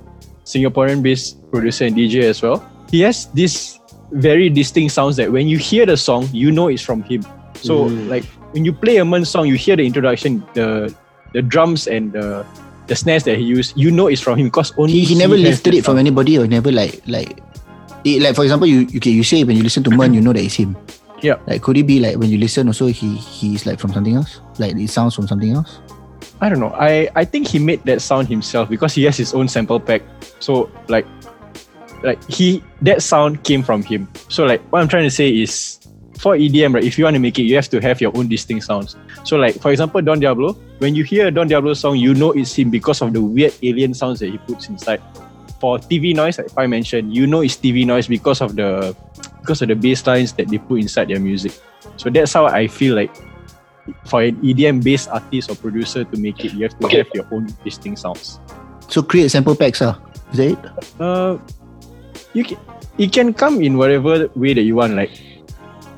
Singaporean-based producer and DJ as well, he has this very distinct sounds that when you hear the song, you know it's from him. So, Mm. like when you play a Myrne song, you hear the introduction, the the drums and the the snares that he used, you know it's from him because only He, he never has lifted it from sound. anybody or never like like it, like for example you okay you say when you listen to Man you know that it's him. Yeah. Like could it be like when you listen also he he's like from something else? Like it sounds from something else? I don't know. I I think he made that sound himself because he has his own sample pack. So like like he that sound came from him. So like what I'm trying to say is for EDM, right, if you want to make it, you have to have your own distinct sounds. So like for example, Don Diablo, when you hear a Don Diablo song, you know it's him because of the weird alien sounds that he puts inside. For TV noise, like I mentioned, you know it's TV noise because of the because of the bass lines that they put inside their music. So that's how I feel like for an EDM based artist or producer to make it, you have to Okay. have your own distinct sounds. So create sample packs ah. Is that it? Uh, you can, it can come in whatever way that you want, like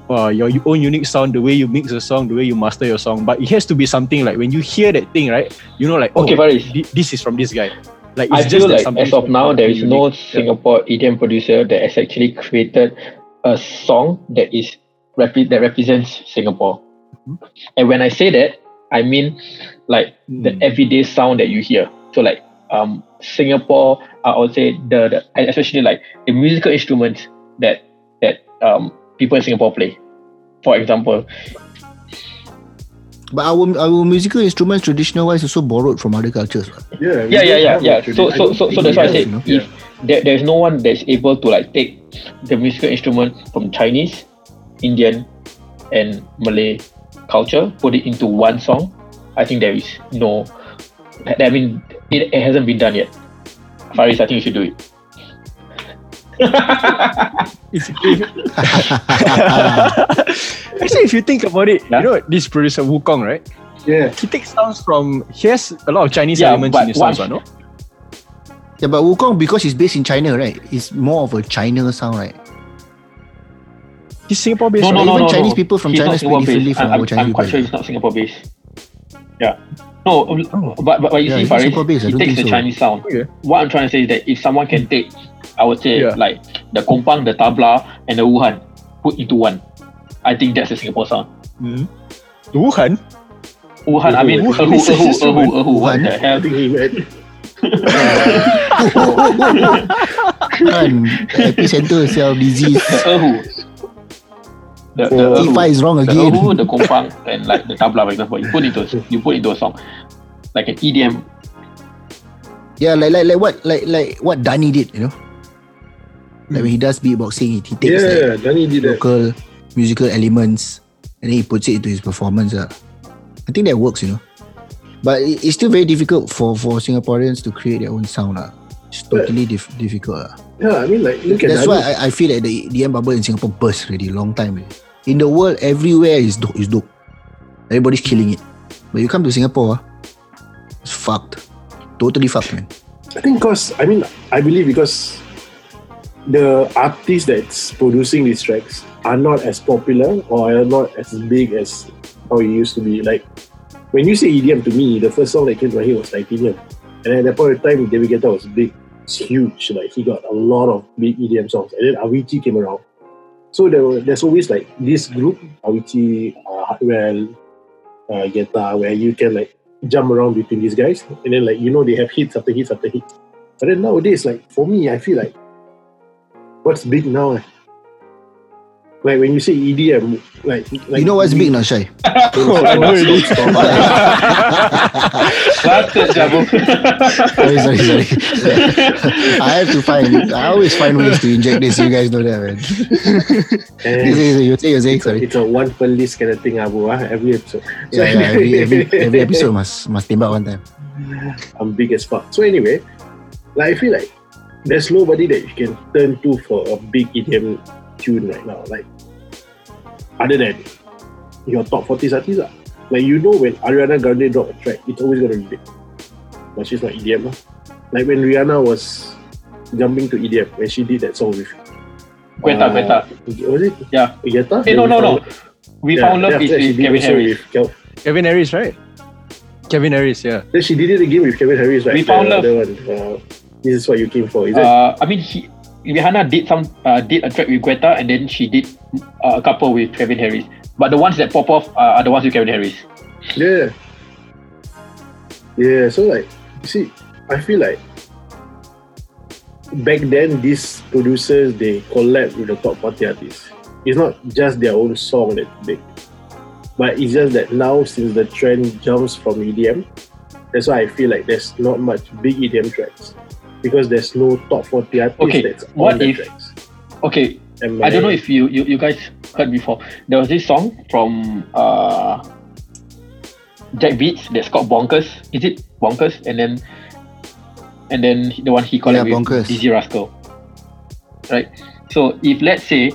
uh, your own unique sound, the way you mix a song, the way you master your song. But it has to be something like when you hear that thing, right? You know, like oh, Okay, Fariz. thi- this is from this guy. Like I it's feel like as of now there is unique. no Singapore EDM producer that has actually created a song that is repre- that represents Singapore. Mhm. And when I say that, I mean like the Hmm. everyday sound that you hear. So like um Singapore, I would say the, the especially like the musical instruments that that um people in Singapore play. For example, But our our musical instruments traditional wise also borrowed from other cultures. right? Yeah, yeah, yeah, yeah, yeah. So, so, so, so that's why I we said have, if there, there's no one that's able to like take the musical instrument from Chinese, Indian, and Malay culture, put it into one song, I think there is no. I mean, it, it hasn't been done yet. Fariz, I think you should do it. If, if, actually, if you think about it, Yeah. you know this producer Wukong, right? Yeah, He takes sounds from he has a lot of Chinese Yeah, elements in his sounds, what- right, no? Yeah, but Wukong because he's based in China, right? It's more of a China sound, right? He's Singapore based. No, no, right? no, even no, Chinese no. people from He's China speak Singapore differently from I'm, our Chinese I'm quite people. sure he's not Singapore based. Yeah. No, um, oh. but, but, but you Yeah, see, he's Fariz, Singapore based, I he takes the so. Chinese sound. Okay. What I'm trying to say is that if someone can hmm. take, I would say, Yeah. like the kompang, the tabla, and the Wuhan, put into one, I think that's a Singapore sound. Mhm. Wuhan. Wuhan, I mean, Wuhan. Erhu, is Erhu, so Erhu, Erhu, what the hell? I think he meant kan epicenter self disease. The Erhu. The, the Oh. Erhu. Tifa is wrong The again. Erhu, the kompang, and like the tabla, for example, you put into you put into a song, like an EDM. Yeah, like like like what like like what Dani did, you know. Like when he does beatboxing, he, he takes like Yeah, Danny did that. local musical elements and then he puts it into his performance. Uh. I think that works, you know. But it- it's still very difficult for for Singaporeans to create their own sound lah. It's totally dif- difficult lah. Yeah, I mean, like, look at That's the why I, I feel like the EDM bubble in Singapore burst already long time. already. In the world, everywhere is dope. Is dope. Everybody's killing it. But you come to Singapore, ah, it's fucked. Totally fucked, man. I think because I mean I believe because the artists that's producing these tracks are not as popular or are not as big as how it used to be. Like when you say EDM to me, the first song that came to my head was Titanium, and at that point of time, David Guetta was big, it's huge. Like he got a lot of big EDM songs, and then Avicii came around. So there were, there's always like this group, Avicii, uh, Hardwell, uh, Guetta, where you can like jump around between these guys, and then like you know they have hits after hits after hits. But then nowadays, like for me, I feel like what's big now? eh? Like when you say EDM, like, like you know what's big now, Shai? I know already. Bastard je bro. sorry, sorry, sorry. I have to find. I always find ways to inject this. You guys know that, man. You say, you say, you say, sorry. It's a one per list kind of thing, Abu. Ah, every episode. So Yeah, yeah. Every, every, every episode must must tembak one time. I'm big as fuck. So anyway, like I feel like there's nobody that you can turn to for a big EDM tune right now. Like other than your top 40 artists. lah. Like you know when Ariana Grande drop a track, it's always gonna be big. But she's not EDM. lah. Like when Rihanna was jumping to EDM when she did that song with Guetta, Guetta. Was it? Yeah. Guetta? Eh, no, no, no. We Yeah, found love then is after that she with Calvin Harris. with Kel- Calvin Harris, right? Calvin Harris, yeah. Then she did it again with Calvin Harris, right? We found the love. other one. Uh, this is what you came for, is it? Uh, I mean, he, Rihanna did some uh, did a track with Guetta, and then she did uh, a couple with Calvin Harris. But the ones that pop off uh, are the ones with Calvin Harris. Yeah. Yeah, so like, you see, I feel like back then, these producers, they collab with the top 40 artists. It's not just their own song that big. But it's just that now, since the trend jumps from EDM, that's why I feel like there's not much big EDM tracks. Because there's no top 40 artists Okay, that's what on the if- tracks. Okay, And I don't know if you, you you guys heard before. There was this song from uh, Jack Beats that's called Bonkers. Is it Bonkers? And then and then the one he called Yeah, with Bonkers. Dizzee Rascal. Right. So if let's say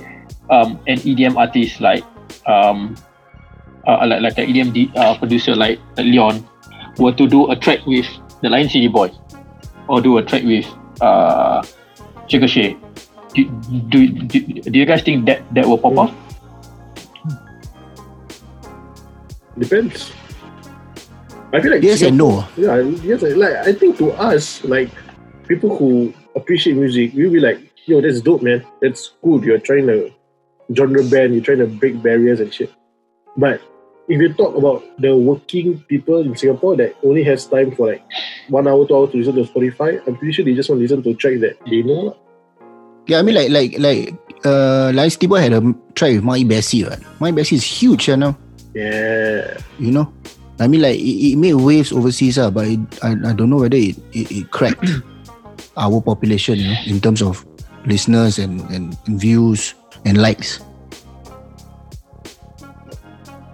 um, an EDM artist like um, uh, like like an EDM uh, producer like Leon were to do a track with the Lion City Boy or do a track with uh, Shigga Shay, do, do, do, do you guys think that that will pop off? Depends. I feel like Yes and no. Yeah, yes, like I think to us, like people who appreciate music, we'll be like, yo, that's dope, man. That's good. You're trying to genre band, you're trying to break barriers and shit. But if you talk about the working people in Singapore that only has time for like one hour, two hours to listen to Spotify, I'm pretty sure they just want to listen to tracks that they know. Yeah, I mean like like like uh City Boy had a try with Mai Bessie, right? Mai Bessie is huge, you know. Yeah. You know? I mean like it, it made waves overseas, uh, but it, I, I don't know whether it, it, it cracked our population, you know, in terms of listeners and, and, and views and likes.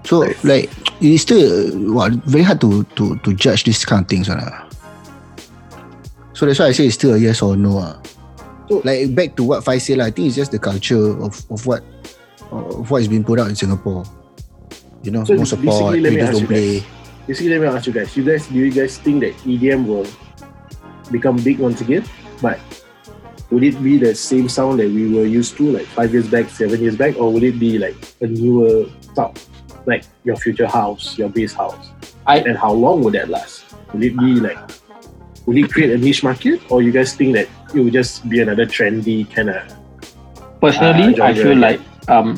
So like it's still well, very hard to, to, to judge this kind of things. Uh. So that's why I say it's still a yes or no. Uh. So- like back to what Fai said, I think it's just the culture of, of what of what is being put out in Singapore. You know, So no support, basically, let me we just don't you play. guys. Basically, let me ask you guys. You guys, do you guys think that EDM will become big once again? But would it be the same sound that we were used to like five years back, seven years back, or would it be like a newer sound, like your future house, your bass house? I- and how long would that last? Will it be like, will it create a niche market, or you guys think that it will just be another trendy kind of? Personally, Ah, I feel like um,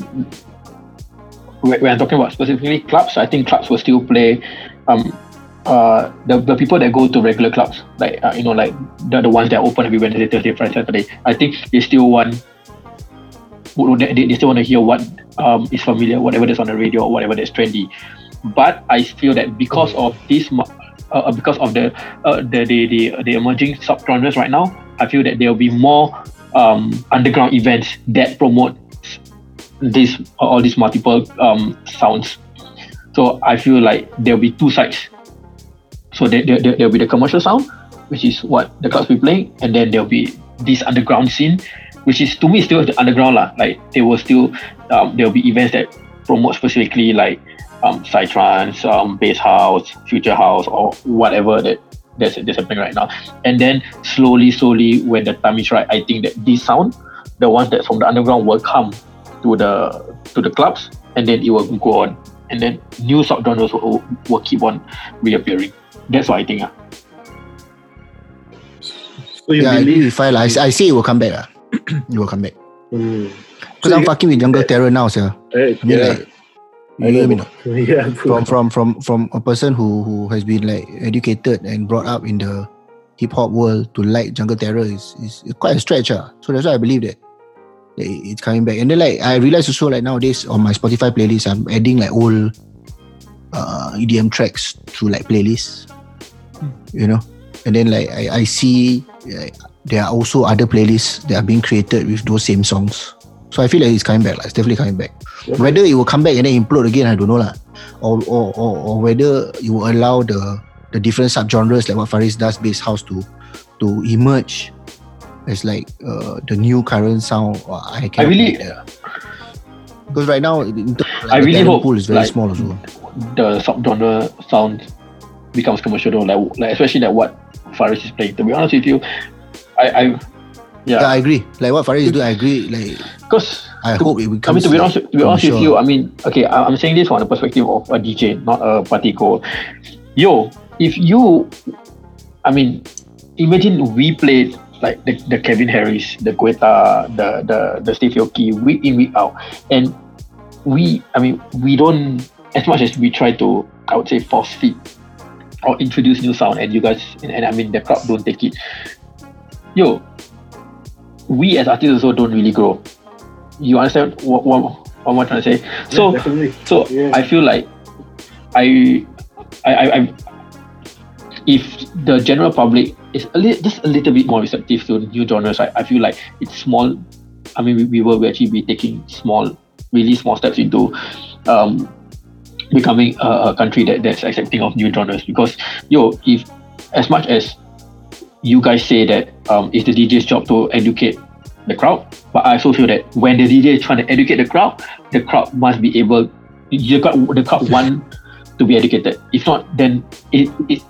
when, when I'm talking about specifically clubs, I think clubs will still play um, uh, the, the people that go to regular clubs, like uh, you know, like the, the ones that open every Wednesday, Thursday, Friday, Saturday. I think they still want they, they still want to hear what um, is familiar, whatever that's on the radio or whatever that's trendy. But I feel that because of this, uh, uh, because of the, uh, the, the the the emerging subgenres right now, I feel that there will be more um, underground events that promote this all these multiple um, sounds. So I feel like there will be two sides. So there, there, there- there'll be the commercial sound, which is what the clubs will be playing, and then there'll be this underground scene, which is to me still the underground lah. Like they will still um, there'll be events that promote specifically like um, psytrance, um, bass house, future house, or whatever that that's, that's happening right now. And then slowly, slowly, when the time is right, I think that this sound, the ones that from the underground will come to the to the clubs, and then it will go on, and then new subgenres will, will keep on reappearing. That's what I think. ah. So you Yeah, I agree believe? with Fai. I, I say it will come back. ah. it will come back. Mm. Because So I'm you- fucking with Jungle Terror now, sir. Right, I mean, yeah. like, you hear me not? yeah. From from from from a person who who has been like educated and brought up in the hip hop world to like Jungle Terror is is quite a stretch. Ah. So that's why I believe that that it's coming back. And then like I realize also like nowadays on my Spotify playlist, I'm adding like old uh, EDM tracks to like playlists. You know, and then like I, I see like, there are also other playlists that are being created with those same songs. So I feel like it's coming back. Like, it's definitely coming back. Whether it will come back and then implode again, I don't know lah. Or or, or or whether it will allow the the different subgenres like what Faris does, bass house to to emerge as like uh, the new current sound. Or I can really- because right now like, I the really talent hope, pool is very like, small also. the subgenre sound becomes commercial though, like, like especially like what Faris is playing. To be honest with you, I, I Yeah. yeah, I agree. Like what Fariz is doing, I agree. Like because I hope it I mean, to be honest, to be honest with you, I mean, okay, I- I'm saying this from the perspective of a DJ, not a party goer. Yo, if you, I mean, imagine we played like the, the Calvin Harris, the Guetta, the the the Steve Aoki week in week out, and we, I mean, we don't as much as we try to, I would say, force feed or introduce new sound, and you guys, and, and I mean, the crowd don't take it. Yo, we as artists also don't really grow. You understand what what, what I'm trying to say? So definitely. so Yeah. I feel like I I I, I if the general public is a li- just a little bit more receptive to new genres, I, I feel like it's small. I mean, we, we will actually be taking small, really small steps into um, becoming a, a country that, that's accepting of new genres. Because yo, if as much as you guys say that um, it's the DJ's job to educate the crowd, but I also feel that when the DJ is trying to educate the crowd, the crowd must be able, the crowd, the crowd want to be educated. If not, then it, it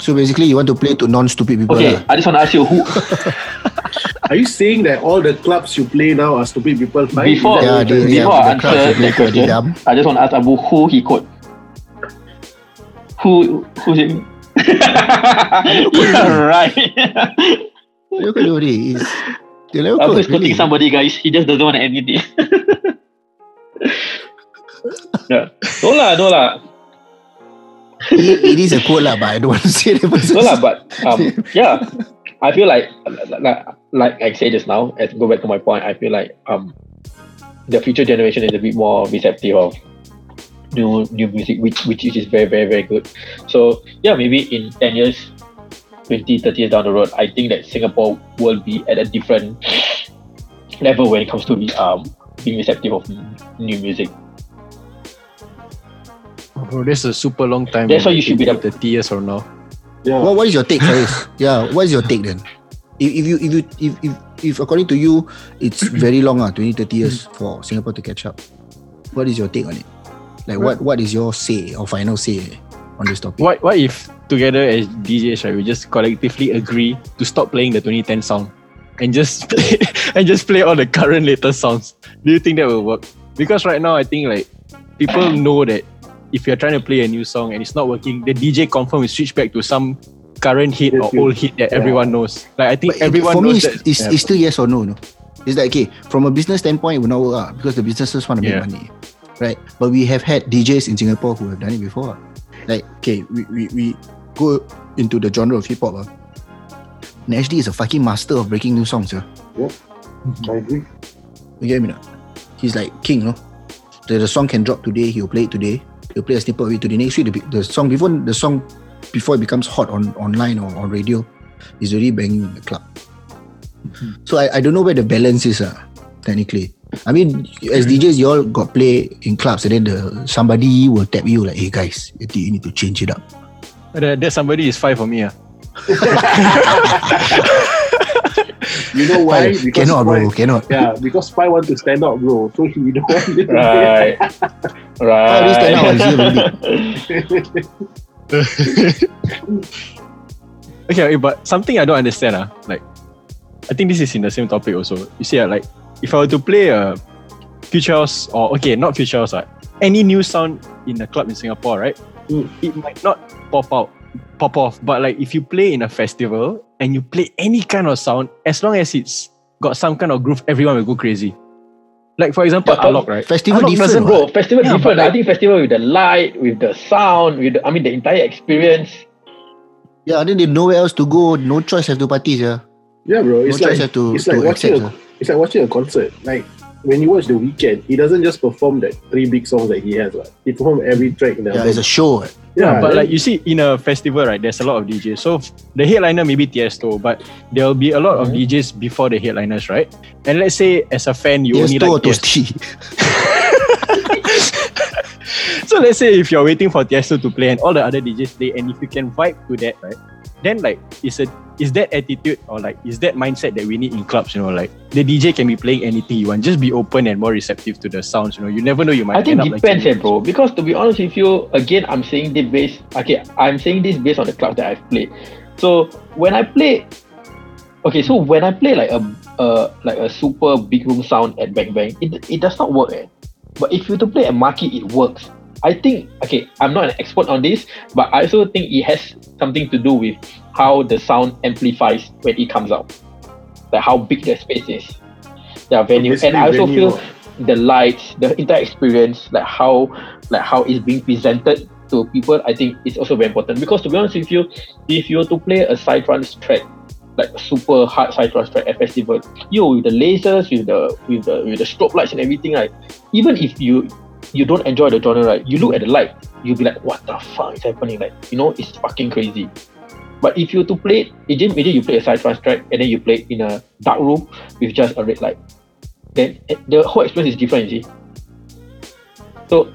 So basically, you want to play to non-stupid people. okay. lah. I just want to ask you who Are you saying that all the clubs you play now are stupid people? Fine? Before- Is Yeah, what they, you're yeah, Before I answer that question. I just want to ask Abu who he quote. Who who's it? Yeah, right. Look at Lori. He's the level Abu code, is quoting really. somebody, guys. He just doesn't want to admit it. yeah. No lah, no lah. It- it is a quote lah, but I don't want to say person. No lah, but um, yeah, I feel like like like I said just now. As go back to my point, I feel like um, the future generation is a bit more receptive of new new music, which which is very very very good. So yeah, maybe in ten years, 20, 30 years down the road, I think that Singapore will be at a different level when it comes to um being receptive of new music. Bro, that's a super long time. That's why you should be the- 30 years from now. Yeah. What, what is your take, Fariz? yeah, what is your take then? If, if you if you if, if if according to you, it's very long, ah, 20, 30 years for Singapore to catch up. What is your take on it? Like what what is your say or final say on this topic? What what if together as DJs, right, we just collectively agree to stop playing the 2010 song and just play and just play all the current latest songs? Do you think that will work? Because right now, I think like people know that if you're trying to play a new song and it's not working, the DJ confirm will switch back to some current hit or Yes, yes. old hit that Yeah. everyone knows. Like I think But everyone for me, knows it's, that. it's, Yeah. it's still yes or no. no. It's like okay, from a business standpoint, it will not work out because the businesses want to make Yeah. money, right? But we have had DJs in Singapore who have done it before. Like okay, we, we, we go into the genre of hip hop. Uh. Nash is a fucking master of breaking new songs. Yeah. I agree. You get me? Not? He's like king, no? The, the song can drop today, he'll play it today. He'll play a snippet of it today. Next week, the, the song before the song before it becomes hot on online or on radio is already banging in the club. So I, I don't know where the balance is, uh, technically. I mean, as DJs, you all got play in clubs, and then the somebody will tap you like, "Hey guys, you need to change it up." That, that somebody is five for me. Ah. You know why? Because cannot, bro. Spy- Cannot. Yeah, because Spy want to stand out, bro. So he don't want to Right. You stand out right. Okay, but something I don't understand. Ah, like, I think this is in the same topic also. You see, ah, like, if I were to play a future house or okay, not future house, ah, any new sound in a club in Singapore, right? Mm. It might not pop out, pop off. But like, if you play in a festival and you play any kind of sound, as long as it's got some kind of groove, everyone will go crazy. Like for example, Yeah, Alok, right? Festival Alok different, doesn't- Bro, festival Yeah, different. but I think festival with the light, with the sound, with the, I mean the entire experience. Yeah, I think they nowhere else to go. No choice have to party, yeah. Yeah, bro. It's no like choice have to, it's like to watching accept. a, it's like watching a concert. Like when you watch the Weeknd, he doesn't just perform that three big songs that he has. Like. He perform every track in the yeah, album. it's a show. Yeah, but like you see in a festival, right? There's a lot of DJs. So the headliner maybe Tiesto, but there will be a lot of. DJs before the headliners, right? And let's say as a fan, you Yes, only to or like Tiesto. So let's say if you're waiting for Tiesto to play and all the other DJs play, and if you can vibe to that, right? Then like is a is that attitude or like is that mindset that we need in clubs? You know, like the DJ can be playing anything you want. Just be open and more receptive to the sounds. You know, you never know you might. I think end up depends, like eh, bro. Because to be honest with you, again, I'm saying this based. Okay, I'm saying this based on the clubs that I've played. So when I play, okay, so when I play like a uh like a super big room sound at Bang Bang, it it does not work. Eh. But if you to play a market, it works. I think okay, I'm not an expert on this, but I also think it has something to do with how the sound amplifies when it comes out, like how big the space is. the venue, and I also venue, feel the lights, the entire experience, like how like how it's being presented to people, I think it's also very important. Because to be honest with you, if you were to play a psytrance track, like a super hard psytrance track at festival, yo with the lasers, with the with the with the strobe lights and everything, right? Even if you you don't enjoy the genre, right? You look at the light, you'll be like, what the fuck is happening? Like, you know, it's fucking crazy. But if you were to play, imagine, imagine you play a psytrance track and then you play it in a dark room with just a red light then eh, the whole experience is different, you see. So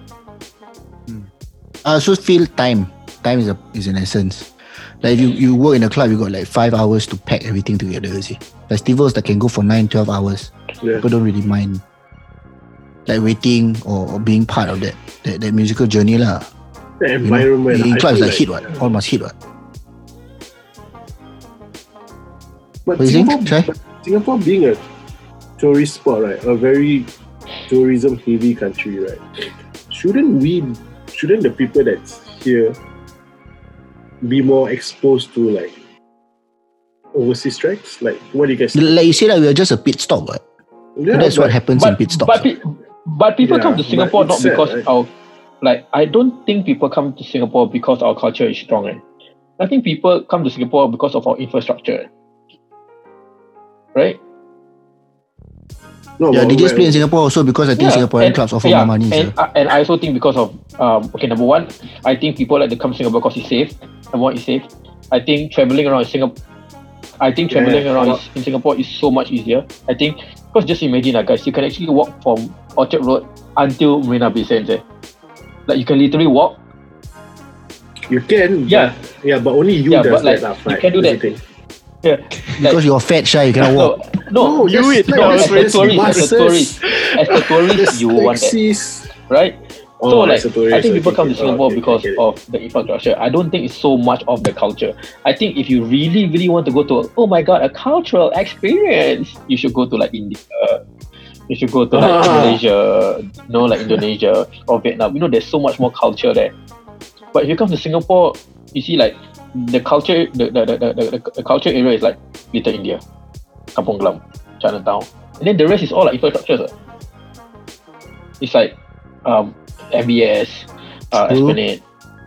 I also feel time. Time is a is an essence. Like if you, you work in a club, you got like five hours to pack everything together. You see, festivals that can go for nine, 12 hours. Yeah. People don't really mind, like waiting or, or being part of that, that that musical journey lah. the You know, environment. in clubs feel like hit what, all must hit what. But What Singapore? Singapore being a tourist spot, right? A very tourism heavy country, right? Shouldn't we? Shouldn't the people that's here be more exposed to like overseas tracks? Like, what do you guys? think? Like you said, that we are just a pit stop. What? Yeah, that's what but- happens in pit stops. but, but people Yeah, come to Singapore it's not sad, because right? our like I don't think people come to Singapore because our culture is strong. Eh? I think people come to Singapore because of our infrastructure. Right? No, Yeah, but they just play in Singapore also because I think Yeah, Singaporean and- clubs offer yeah, more money. And, so. uh, and I also think because of um okay number one, I think people like to come to Singapore because it's safe. And what is safe? I think traveling around Singapore I think Yeah, traveling around well- in Singapore is so much easier. I think because just imagine uh, guys, you can actually walk from Orchard Road until Marina Bay Sands. Eh. Like you can literally walk. You can. Yeah. But, yeah, but only you Yeah, does but, like, that. lah, you right? can do that. the thing. because you're fat, shy, you cannot walk. No, no, No, no, there's, like, no, there's- as a there's tourist, as a buses, tourist, as a tourist, there's you want that, right? Oh, so like a tourist, I think people okay, come to okay. Singapore Oh, okay, because okay, of the infrastructure. I don't think it's so much of the culture. I think if you really, really want to go to oh my god, a cultural experience, you should go to like India. If you should go to like Ah. Malaysia, you know, like Indonesia or Vietnam. You know, there's so much more culture there. But if you come to Singapore, you see like the culture, the the, the, the, the, culture area is like Little India, Kampong Glam, Chinatown, and then the rest is all like infrastructure. It's like um, MBS, uh. Esplanade,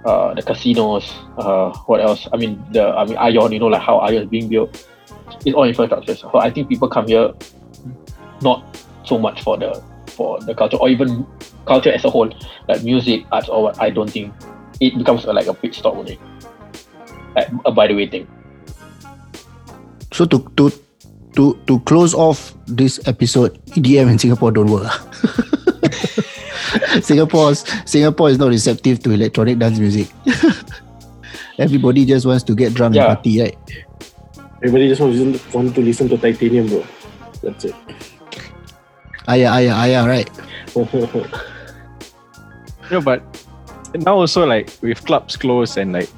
uh, the casinos, uh, what else? I mean, the I mean Ion, you know, like how Ion is being built. It's all infrastructure. So I think people come here not so much for the for the culture or even culture as a whole, like music, arts, or what. I don't think it becomes like a pit stop only. Like a by the way thing. So to to to to close off this episode, EDM in Singapore don't work. Singapore's Singapore is not receptive to electronic dance music. Everybody just wants to get drunk Yeah. and party, right? Everybody just wants to want to listen to Titanium, bro. That's it. Aya, aya, aya, right? Yeah, but now also like with clubs closed and like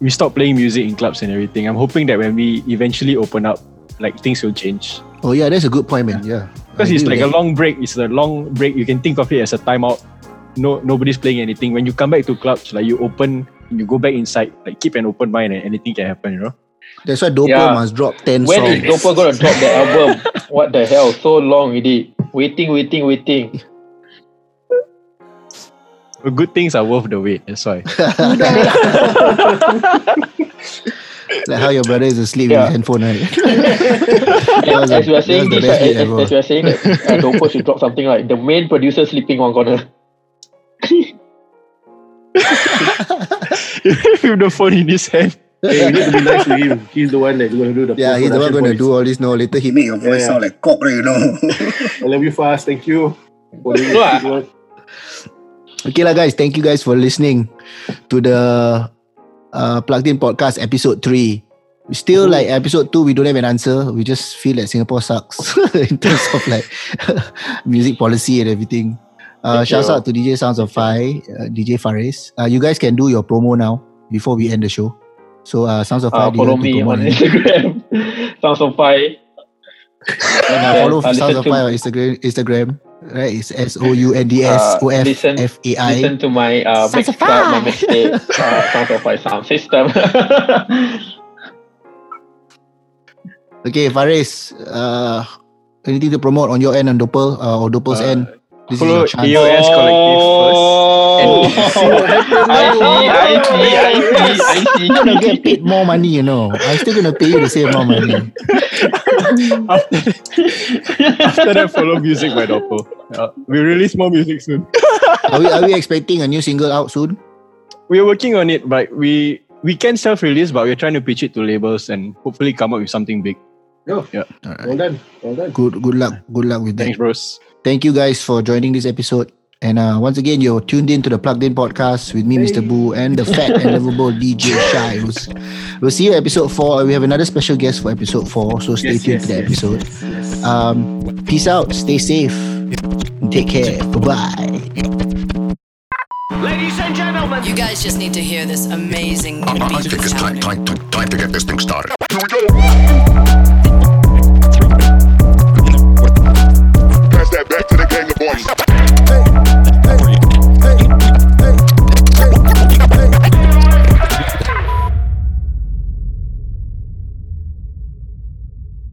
we stop playing music in clubs and everything. I'm hoping that when we eventually open up, like things will change. Oh yeah, that's a good point, man. Yeah. Because I it's agree like a long break. It's a long break. You can think of it as a timeout. No, nobody's playing anything. When you come back to clubs, like you open, you go back inside. Like keep an open mind, and anything can happen. You know. That's why Doper Yeah. must drop 10 When songs. is Doper gonna drop the album? What the hell? So long already. Waiting, waiting, waiting. But good things are worth the wait. That's why. like how your brother is asleep Yeah. with his handphone, right? as, was a- as we are saying that this, best right, bit as, ever. as we are saying that uh, Doper should drop something like the main producer sleeping one corner. with the phone in his hand. Hey, you need to be nice to him. He's the one that's going to do the yeah, he's the one going to do all this now. Later he make your voice Yeah. sound like cock, right, you know. I love you fast. Thank you. For doing No, this okay lah guys, thank you guys for listening to the uh, Plugged In Podcast episode 3. We still like episode 2, we don't have an answer. We just feel that Singapore sucks in terms of like music policy and everything. Uh, shouts you. out to DJ Sounds of Fi, uh, DJ Faris. Uh, you guys can do your promo now before we end the show. So uh, Sounds of Fire. Uh, follow me on? Instagram. Sounds of Fire. And uh, follow Uh, Sounds of to- Fai on Instagram. Instagram. Right, it's S O U N D S O F listen- F A I. Listen to my uh, Sounds of mixtape, my Fire. mixtape, uh, Sounds of Fire sound system. Okay, Fariz, uh, anything to promote on your end and Doppel uh, or Doppel's Uh, end? This is follow your chance. AOS Collective first. Oh, I see, I see, I see, I see. You're gonna get paid more money, you know. I'm still gonna pay you the same amount of money. after, after that, follow music by Doppel. Uh, we release more music soon. Are we are we expecting a new single out soon? We're working on it, but we we can self-release, but we're trying to pitch it to labels and hopefully come up with something big. Yo, Yeah. well done. Well done. Good good luck. Good luck with that. Thanks, bros. Thank you guys for joining this episode. And uh, once again, you're tuned in to the Plugged In podcast with me, Mr. Boo, and the fat and lovable DJ Shiles. We'll see you episode four. We have another special guest for episode four, so stay Yes, tuned yes, to that yes. episode. Yes. Um, peace out. Stay safe. Take care. Bye bye. Ladies and gentlemen, you guys just need to hear this amazing new I beat think it's time, happening. time, time to get this thing started. Here we go.